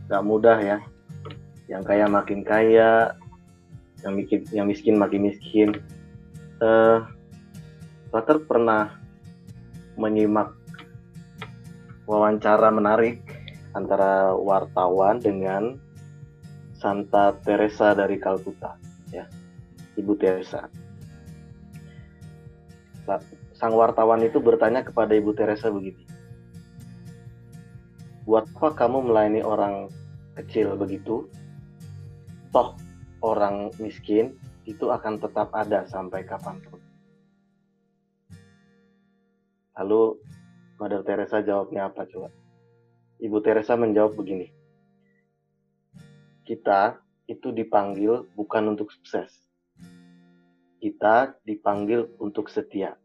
Gak mudah ya. Yang kaya makin kaya, yang miskin, yang miskin makin miskin. Uh, Frater pernah menyimak wawancara menarik antara wartawan dengan Santa Teresa dari Kalkuta, ya, Ibu Teresa sang wartawan itu bertanya kepada Ibu Teresa begini. Buat apa kamu melayani orang kecil begitu? Toh orang miskin itu akan tetap ada sampai kapan pun. Lalu Mother Teresa jawabnya apa coba? Ibu Teresa menjawab begini. Kita itu dipanggil bukan untuk sukses, kita dipanggil untuk setia.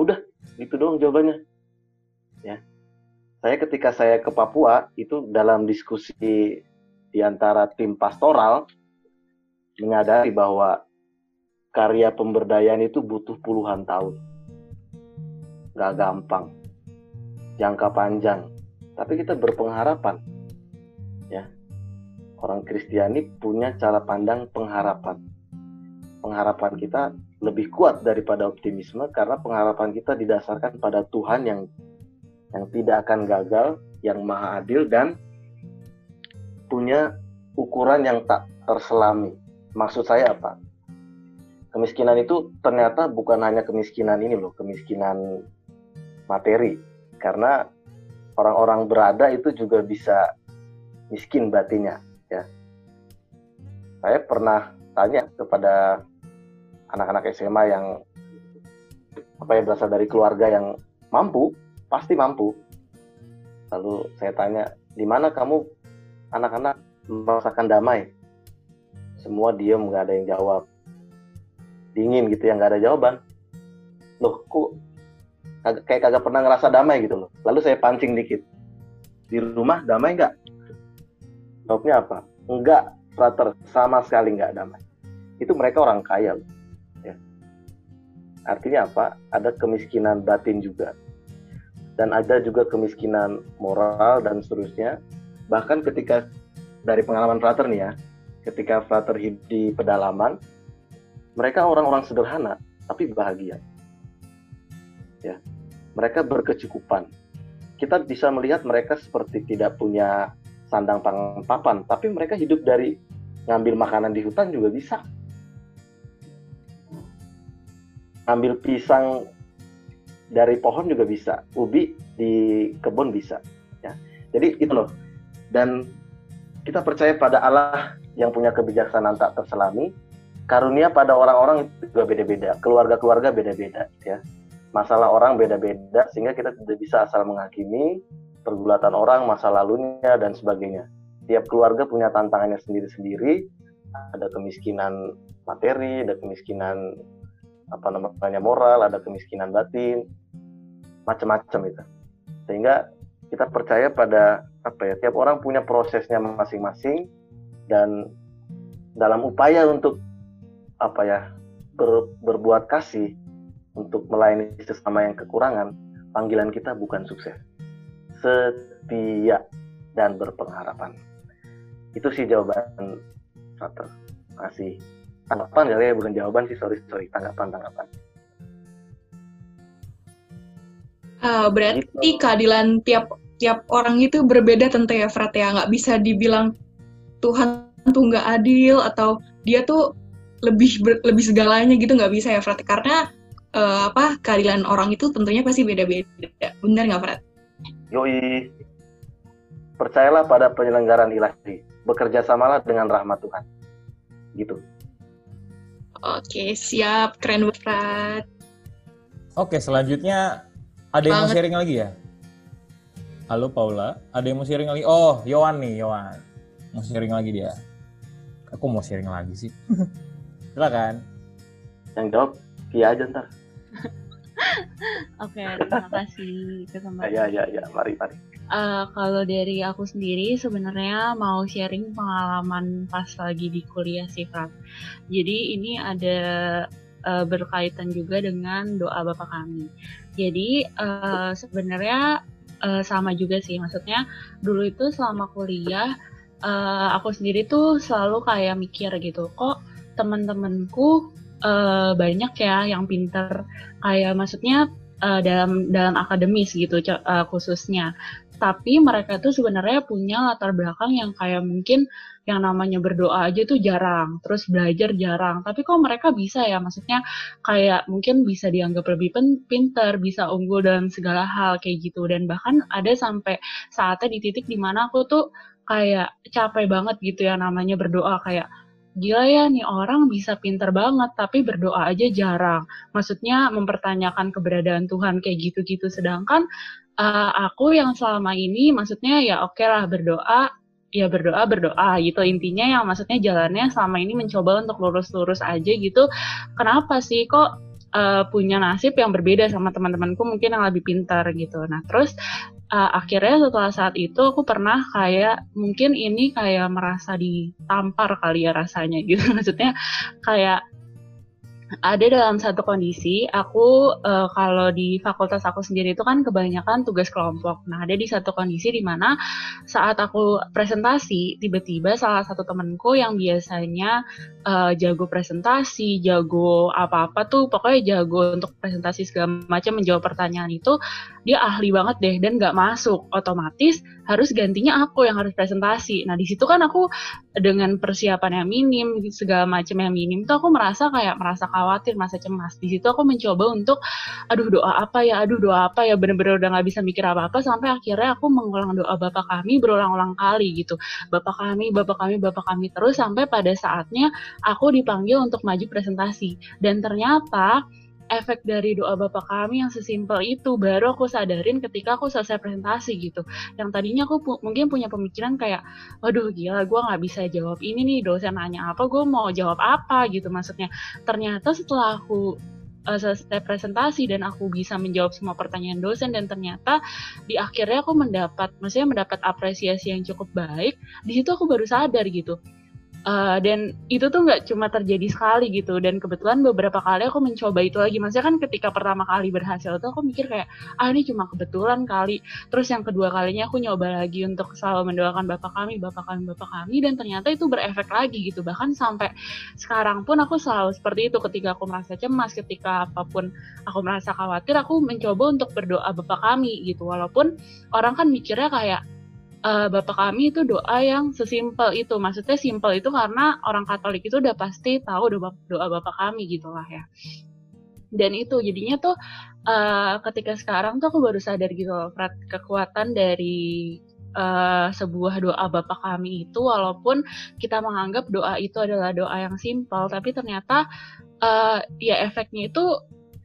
Udah, itu doang jawabannya. Ya. Saya ketika saya ke Papua itu dalam diskusi di antara tim pastoral menyadari bahwa karya pemberdayaan itu butuh puluhan tahun. Gak gampang. Jangka panjang. Tapi kita berpengharapan. Ya. Orang Kristiani punya cara pandang pengharapan pengharapan kita lebih kuat daripada optimisme karena pengharapan kita didasarkan pada Tuhan yang yang tidak akan gagal, yang maha adil dan punya ukuran yang tak terselami. Maksud saya apa? Kemiskinan itu ternyata bukan hanya kemiskinan ini loh, kemiskinan materi. Karena orang-orang berada itu juga bisa miskin batinnya, ya. Saya pernah tanya kepada anak-anak SMA yang apa ya berasal dari keluarga yang mampu, pasti mampu. Lalu saya tanya, di mana kamu anak-anak merasakan damai? Semua diem, nggak ada yang jawab. Dingin gitu ya, nggak ada jawaban. Loh, kok kayak kagak pernah ngerasa damai gitu loh. Lalu saya pancing dikit. Di rumah damai nggak? Jawabnya apa? Enggak, frater, sama sekali nggak damai itu mereka orang kaya loh. Ya. Artinya apa? Ada kemiskinan batin juga. Dan ada juga kemiskinan moral dan seterusnya. Bahkan ketika dari pengalaman Frater nih ya, ketika Frater hidup di pedalaman, mereka orang-orang sederhana tapi bahagia. Ya. Mereka berkecukupan. Kita bisa melihat mereka seperti tidak punya sandang pangan papan, tapi mereka hidup dari ngambil makanan di hutan juga bisa ambil pisang dari pohon juga bisa, ubi di kebun bisa. Ya. Jadi itu loh. Dan kita percaya pada Allah yang punya kebijaksanaan tak terselami. Karunia pada orang-orang juga beda-beda, keluarga-keluarga beda-beda. Ya. Masalah orang beda-beda sehingga kita tidak bisa asal menghakimi pergulatan orang, masa lalunya dan sebagainya. Tiap keluarga punya tantangannya sendiri-sendiri. Ada kemiskinan materi, ada kemiskinan apa namanya moral, ada kemiskinan batin, macam-macam itu. Sehingga kita percaya pada apa ya, tiap orang punya prosesnya masing-masing dan dalam upaya untuk apa ya ber, berbuat kasih untuk melayani sesama yang kekurangan, panggilan kita bukan sukses, setia dan berpengharapan. Itu sih jawaban Frater. Masih tanggapan kali ya bukan jawaban sih sorry sorry tanggapan tanggapan uh, berarti gitu. keadilan tiap tiap orang itu berbeda tentu ya Frat ya nggak bisa dibilang Tuhan tuh nggak adil atau dia tuh lebih ber, lebih segalanya gitu nggak bisa ya Frat karena uh, apa keadilan orang itu tentunya pasti beda-beda benar nggak Frat? Yoi percayalah pada penyelenggaraan ilahi bekerja samalah dengan rahmat Tuhan gitu Oke, siap. Keren banget. Oke, selanjutnya ada yang mau sharing lagi ya? Halo Paula, ada yang mau sharing lagi? Oh, Yohan nih, Yohan. Mau sharing lagi dia. Aku mau sharing lagi sih. Silakan. Yang jawab Kia aja ntar. Oke, terima kasih kesempatan. Ya, ya, ya, mari, mari. Uh, kalau dari aku sendiri sebenarnya mau sharing pengalaman pas lagi di kuliah sih Fran. Jadi ini ada uh, berkaitan juga dengan doa Bapak kami. Jadi uh, sebenarnya uh, sama juga sih, maksudnya dulu itu selama kuliah uh, aku sendiri tuh selalu kayak mikir gitu, kok teman-temanku uh, banyak ya yang pinter, kayak maksudnya uh, dalam dalam akademis gitu uh, khususnya. Tapi mereka tuh sebenarnya punya latar belakang yang kayak mungkin yang namanya berdoa aja tuh jarang, terus belajar jarang. Tapi kok mereka bisa ya, maksudnya kayak mungkin bisa dianggap lebih pinter, bisa unggul dalam segala hal kayak gitu. Dan bahkan ada sampai saatnya di titik di mana aku tuh kayak capek banget gitu ya namanya berdoa kayak gila ya nih orang bisa pinter banget tapi berdoa aja jarang. Maksudnya mempertanyakan keberadaan Tuhan kayak gitu-gitu. Sedangkan uh, aku yang selama ini maksudnya ya oke okay lah berdoa ya berdoa berdoa gitu. Intinya yang maksudnya jalannya selama ini mencoba untuk lurus-lurus aja gitu. Kenapa sih kok uh, punya nasib yang berbeda sama teman-temanku mungkin yang lebih pintar gitu? Nah terus uh, akhirnya setelah saat itu aku pernah kayak mungkin ini kayak merasa ditampar kali ya rasanya gitu. Maksudnya kayak ada dalam satu kondisi aku uh, kalau di fakultas aku sendiri itu kan kebanyakan tugas kelompok. Nah, ada di satu kondisi di mana saat aku presentasi tiba-tiba salah satu temanku yang biasanya uh, jago presentasi, jago apa-apa tuh pokoknya jago untuk presentasi segala macam menjawab pertanyaan itu dia ahli banget deh dan nggak masuk otomatis harus gantinya aku yang harus presentasi. Nah, di situ kan aku dengan persiapan yang minim segala macam yang minim tuh aku merasa kayak merasa khawatir, masa cemas. Di situ aku mencoba untuk, aduh doa apa ya, aduh doa apa ya, bener-bener udah nggak bisa mikir apa-apa sampai akhirnya aku mengulang doa Bapak kami berulang-ulang kali gitu. Bapak kami, Bapak kami, Bapak kami terus sampai pada saatnya aku dipanggil untuk maju presentasi. Dan ternyata efek dari doa Bapak kami yang sesimpel itu baru aku sadarin ketika aku selesai presentasi gitu. Yang tadinya aku pu mungkin punya pemikiran kayak, waduh gila gue nggak bisa jawab ini nih dosen nanya apa, gue mau jawab apa gitu maksudnya. Ternyata setelah aku uh, selesai presentasi dan aku bisa menjawab semua pertanyaan dosen dan ternyata di akhirnya aku mendapat maksudnya mendapat apresiasi yang cukup baik di situ aku baru sadar gitu Uh, dan itu tuh nggak cuma terjadi sekali gitu. Dan kebetulan beberapa kali aku mencoba itu lagi. Maksudnya kan ketika pertama kali berhasil tuh aku mikir kayak ah ini cuma kebetulan kali. Terus yang kedua kalinya aku nyoba lagi untuk selalu mendoakan bapak kami bapak kami bapak kami. Dan ternyata itu berefek lagi gitu. Bahkan sampai sekarang pun aku selalu seperti itu. Ketika aku merasa cemas ketika apa pun aku merasa khawatir aku mencoba untuk berdoa bapak kami gitu. Walaupun orang kan mikirnya kayak uh, Bapak kami itu doa yang sesimpel itu. Maksudnya simpel itu karena orang Katolik itu udah pasti tahu doa, doa Bapak kami gitulah ya. Dan itu jadinya tuh uh, ketika sekarang tuh aku baru sadar gitu loh, kekuatan dari uh, sebuah doa Bapak kami itu walaupun kita menganggap doa itu adalah doa yang simpel, tapi ternyata uh, ya efeknya itu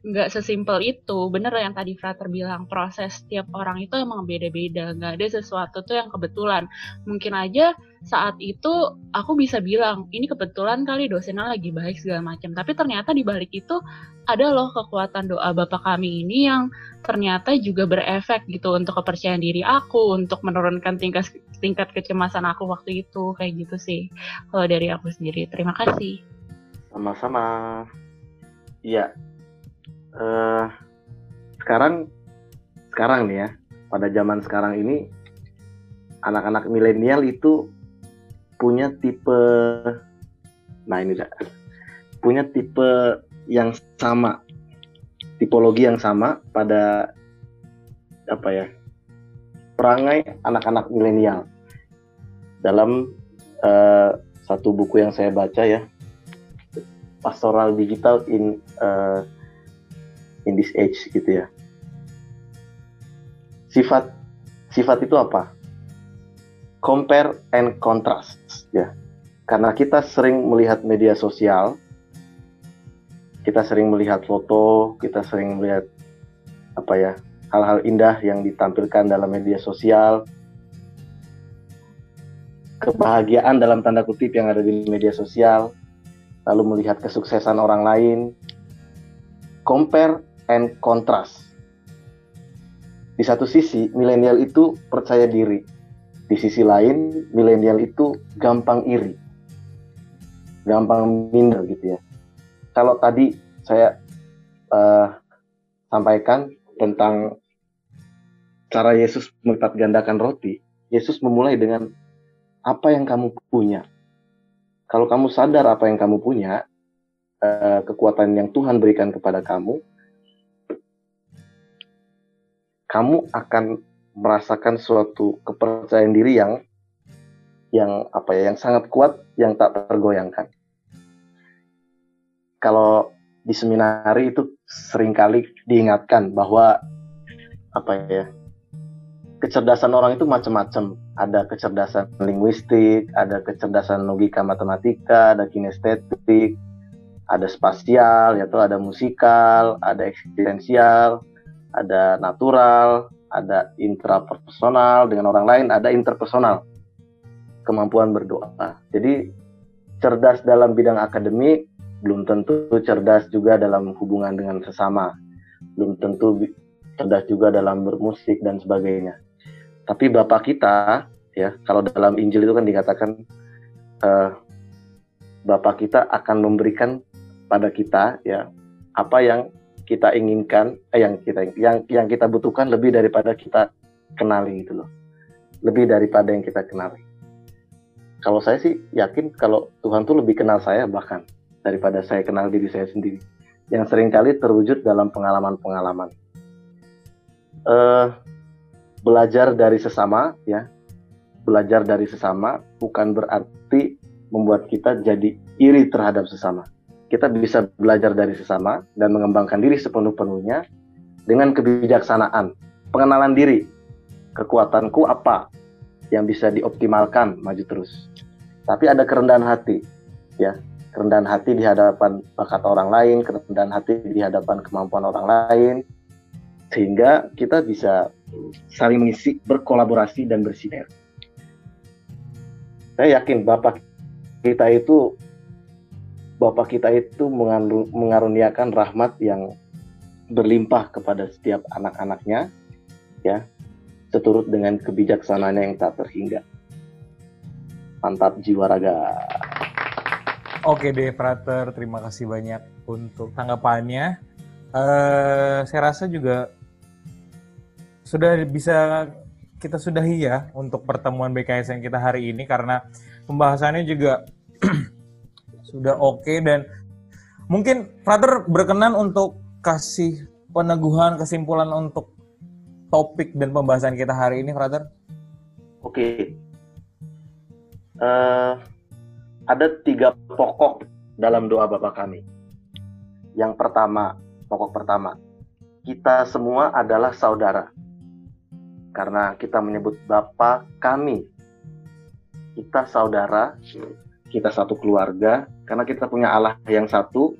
nggak sesimpel itu. Bener yang tadi Frater bilang proses tiap orang itu emang beda-beda. Nggak ada sesuatu tuh yang kebetulan. Mungkin aja saat itu aku bisa bilang ini kebetulan kali dosennya lagi baik segala macam. Tapi ternyata di balik itu ada loh kekuatan doa bapak kami ini yang ternyata juga berefek gitu untuk kepercayaan diri aku untuk menurunkan tingkat tingkat kecemasan aku waktu itu kayak gitu sih. Kalau dari aku sendiri terima kasih. Sama-sama. Iya uh, sekarang sekarang nih ya pada zaman sekarang ini anak-anak milenial itu punya tipe nah ini dah punya tipe yang sama tipologi yang sama pada apa ya perangai anak-anak milenial. Dalam uh, satu buku yang saya baca ya pastoral digital in uh, in this age gitu ya. Sifat sifat itu apa? Compare and contrast ya. Karena kita sering melihat media sosial, kita sering melihat foto, kita sering melihat apa ya hal-hal indah yang ditampilkan dalam media sosial, kebahagiaan dalam tanda kutip yang ada di media sosial, lalu melihat kesuksesan orang lain, compare and contrast. Di satu sisi, milenial itu percaya diri. Di sisi lain, milenial itu gampang iri. Gampang minder gitu ya. Kalau tadi saya uh, sampaikan tentang cara Yesus melipat gandakan roti. Yesus memulai dengan apa yang kamu punya. Kalau kamu sadar apa yang kamu punya, uh, kekuatan yang Tuhan berikan kepada kamu, kamu akan merasakan suatu kepercayaan diri yang yang apa ya yang sangat kuat yang tak tergoyangkan. Kalau di seminari itu sering kali diingatkan bahwa apa ya kecerdasan orang itu macam-macam. Ada kecerdasan linguistik, ada kecerdasan logika matematika, ada kinestetik, ada spasial, yaitu ada musikal, ada eksistensial, ada natural, ada intrapersonal dengan orang lain, ada interpersonal kemampuan berdoa. Jadi cerdas dalam bidang akademik belum tentu cerdas juga dalam hubungan dengan sesama. Belum tentu cerdas juga dalam bermusik dan sebagainya. Tapi Bapak kita ya, kalau dalam Injil itu kan dikatakan uh, Bapak kita akan memberikan pada kita ya apa yang kita inginkan, eh, yang kita yang yang kita butuhkan lebih daripada kita kenali gitu loh. Lebih daripada yang kita kenali. Kalau saya sih yakin kalau Tuhan tuh lebih kenal saya bahkan daripada saya kenal diri saya sendiri. Yang sering kali terwujud dalam pengalaman-pengalaman. Uh, belajar dari sesama ya. Belajar dari sesama bukan berarti membuat kita jadi iri terhadap sesama kita bisa belajar dari sesama dan mengembangkan diri sepenuh-penuhnya dengan kebijaksanaan pengenalan diri kekuatanku apa yang bisa dioptimalkan maju terus. Tapi ada kerendahan hati, ya, kerendahan hati di hadapan bakat orang lain, kerendahan hati di hadapan kemampuan orang lain, sehingga kita bisa saling mengisi, berkolaborasi dan bersinergi. Saya yakin Bapak kita itu Bapak kita itu mengaruniakan rahmat yang berlimpah kepada setiap anak-anaknya, ya, seturut dengan kebijaksanaannya yang tak terhingga. Mantap jiwa raga. Oke deh, Frater. Terima kasih banyak untuk tanggapannya. Uh, saya rasa juga sudah bisa kita sudahi ya untuk pertemuan BKSN kita hari ini karena pembahasannya juga sudah oke okay dan mungkin Frater berkenan untuk kasih peneguhan kesimpulan untuk topik dan pembahasan kita hari ini, Frater? Oke. Okay. Uh, eh, ada tiga pokok dalam doa Bapak kami. Yang pertama, pokok pertama, kita semua adalah saudara. Karena kita menyebut Bapa kami. Kita saudara, kita satu keluarga, karena kita punya Allah yang satu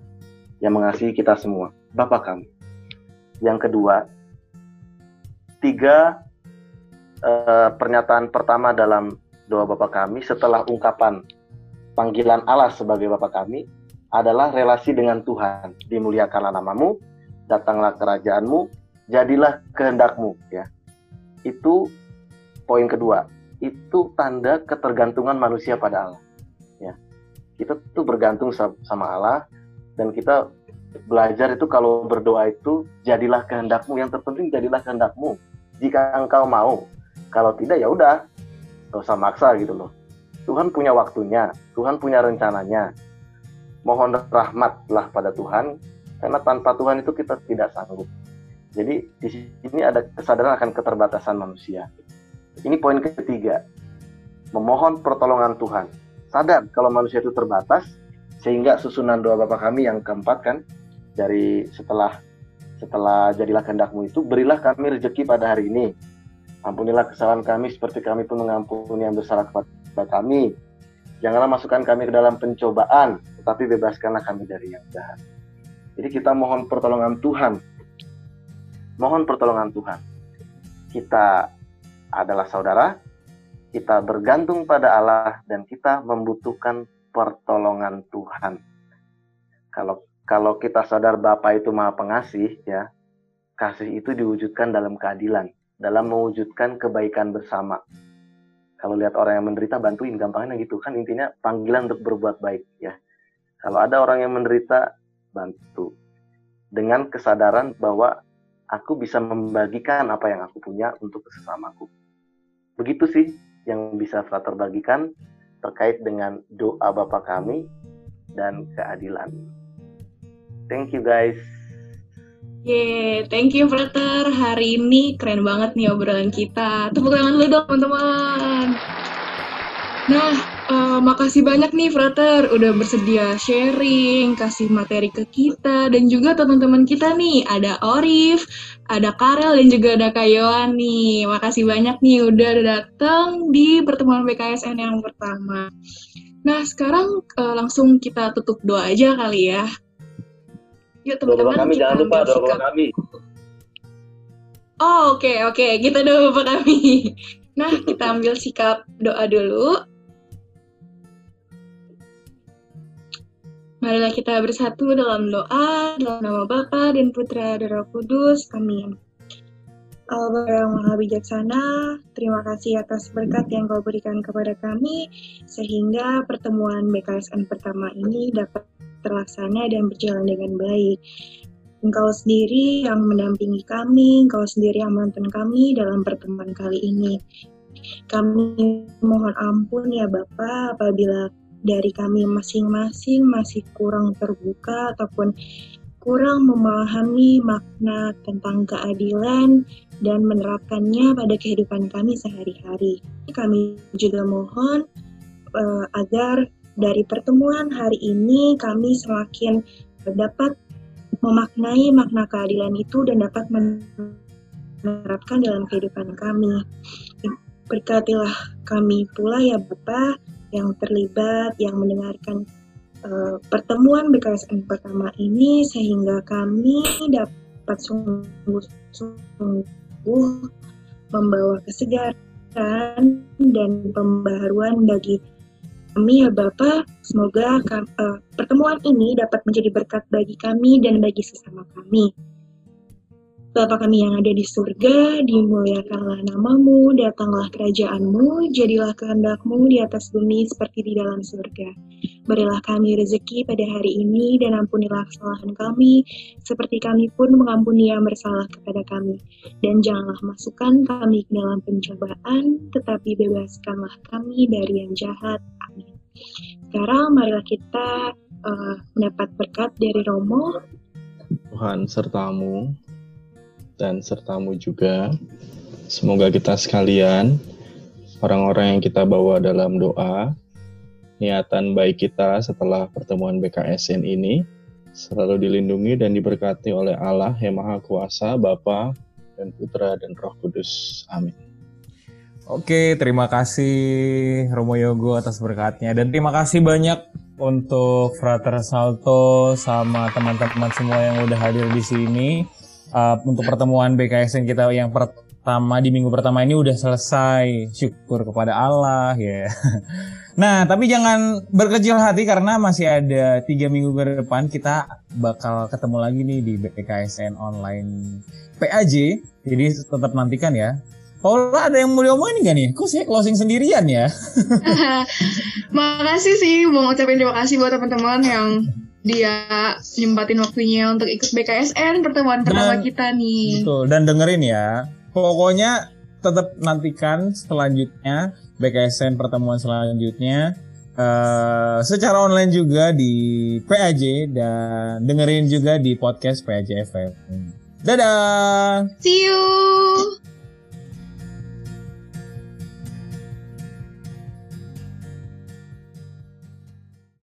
yang mengasihi kita semua. Bapak kami. Yang kedua, tiga uh, pernyataan pertama dalam doa Bapak kami setelah ungkapan panggilan Allah sebagai Bapak kami adalah relasi dengan Tuhan. Dimuliakanlah namamu, datanglah kerajaanmu, jadilah kehendakmu. Ya, itu poin kedua. Itu tanda ketergantungan manusia pada Allah. Kita tuh bergantung sama Allah dan kita belajar itu kalau berdoa itu jadilah kehendakmu yang terpenting jadilah kehendakmu. Jika engkau mau kalau tidak ya udah gak usah maksa gitu loh. Tuhan punya waktunya Tuhan punya rencananya. Mohon rahmatlah pada Tuhan karena tanpa Tuhan itu kita tidak sanggup. Jadi di sini ada kesadaran akan keterbatasan manusia. Ini poin ketiga. Memohon pertolongan Tuhan sadar kalau manusia itu terbatas sehingga susunan doa Bapak kami yang keempat kan dari setelah setelah jadilah kehendakmu itu, berilah kami rezeki pada hari ini. Ampunilah kesalahan kami seperti kami pun mengampuni yang bersalah kepada kami. Janganlah masukkan kami ke dalam pencobaan, tetapi bebaskanlah kami dari yang jahat. Jadi kita mohon pertolongan Tuhan. Mohon pertolongan Tuhan. Kita adalah saudara, kita bergantung pada Allah dan kita membutuhkan pertolongan Tuhan. Kalau kalau kita sadar Bapa itu Maha Pengasih ya, kasih itu diwujudkan dalam keadilan, dalam mewujudkan kebaikan bersama. Kalau lihat orang yang menderita bantuin gampangnya gitu kan intinya panggilan untuk berbuat baik ya. Kalau ada orang yang menderita bantu. dengan kesadaran bahwa aku bisa membagikan apa yang aku punya untuk sesamaku. Begitu sih yang bisa Frater bagikan terkait dengan doa Bapa kami dan keadilan. Thank you guys. Yeay, thank you Frater. Hari ini keren banget nih obrolan kita. Tepuk tangan dulu dong teman-teman. Nah, uh, makasih banyak nih Frater udah bersedia sharing, kasih materi ke kita dan juga teman-teman kita nih ada Orif, ada Karel dan juga ada Kayoan nih. Makasih banyak nih udah datang di pertemuan BKSN yang pertama. Nah, sekarang uh, langsung kita tutup doa aja kali ya. Yuk teman-teman kami jangan lupa doa kami. Oh oke okay, oke okay. kita doa bapak kami. Nah kita ambil sikap doa dulu. Marilah kita bersatu dalam doa, dalam nama Bapa dan Putra dan Roh Kudus. Amin. Allah yang Maha Bijaksana, terima kasih atas berkat yang kau berikan kepada kami, sehingga pertemuan BKSN pertama ini dapat terlaksana dan berjalan dengan baik. Engkau sendiri yang mendampingi kami, Engkau sendiri yang menonton kami dalam pertemuan kali ini. Kami mohon ampun ya Bapak apabila dari kami masing-masing masih kurang terbuka ataupun kurang memahami makna tentang keadilan dan menerapkannya pada kehidupan kami sehari-hari. Kami juga mohon uh, agar dari pertemuan hari ini kami semakin dapat memaknai makna keadilan itu dan dapat menerapkan dalam kehidupan kami. Berkatilah kami pula ya Bapak yang terlibat, yang mendengarkan uh, pertemuan BKSN pertama ini sehingga kami dapat sungguh-sungguh membawa kesegaran dan pembaharuan bagi kami ya Bapak, semoga uh, pertemuan ini dapat menjadi berkat bagi kami dan bagi sesama kami. Bapa kami yang ada di surga, dimuliakanlah namamu, datanglah kerajaanmu, jadilah kehendakmu di atas bumi seperti di dalam surga. Berilah kami rezeki pada hari ini dan ampunilah kesalahan kami, seperti kami pun mengampuni yang bersalah kepada kami. Dan janganlah masukkan kami ke dalam pencobaan, tetapi bebaskanlah kami dari yang jahat. Amin. Sekarang marilah kita uh, mendapat berkat dari Romo. Tuhan sertamu, dan sertamu juga. Semoga kita sekalian, orang-orang yang kita bawa dalam doa, niatan baik kita setelah pertemuan BKSN ini, selalu dilindungi dan diberkati oleh Allah yang Maha Kuasa, Bapa dan Putra dan Roh Kudus. Amin. Oke, terima kasih Romo Yogo atas berkatnya dan terima kasih banyak untuk Frater Salto sama teman-teman semua yang udah hadir di sini uh, untuk pertemuan BKSN kita yang pertama di minggu pertama ini udah selesai. Syukur kepada Allah ya. Nah, tapi jangan berkecil hati karena masih ada tiga minggu ke depan kita bakal ketemu lagi nih di BKSN online PAJ. Jadi tetap nantikan ya. Paula ada yang mau diomongin gak nih? Kok saya closing sendirian ya? Makasih sih, mau ngucapin terima kasih buat teman-teman yang dia nyempatin waktunya untuk ikut BKSN pertemuan dan, pertama kita nih. Betul, dan dengerin ya. Pokoknya tetap nantikan selanjutnya BKSN pertemuan selanjutnya uh, secara online juga di PAJ dan dengerin juga di podcast PAJ FM. Dadah. See you.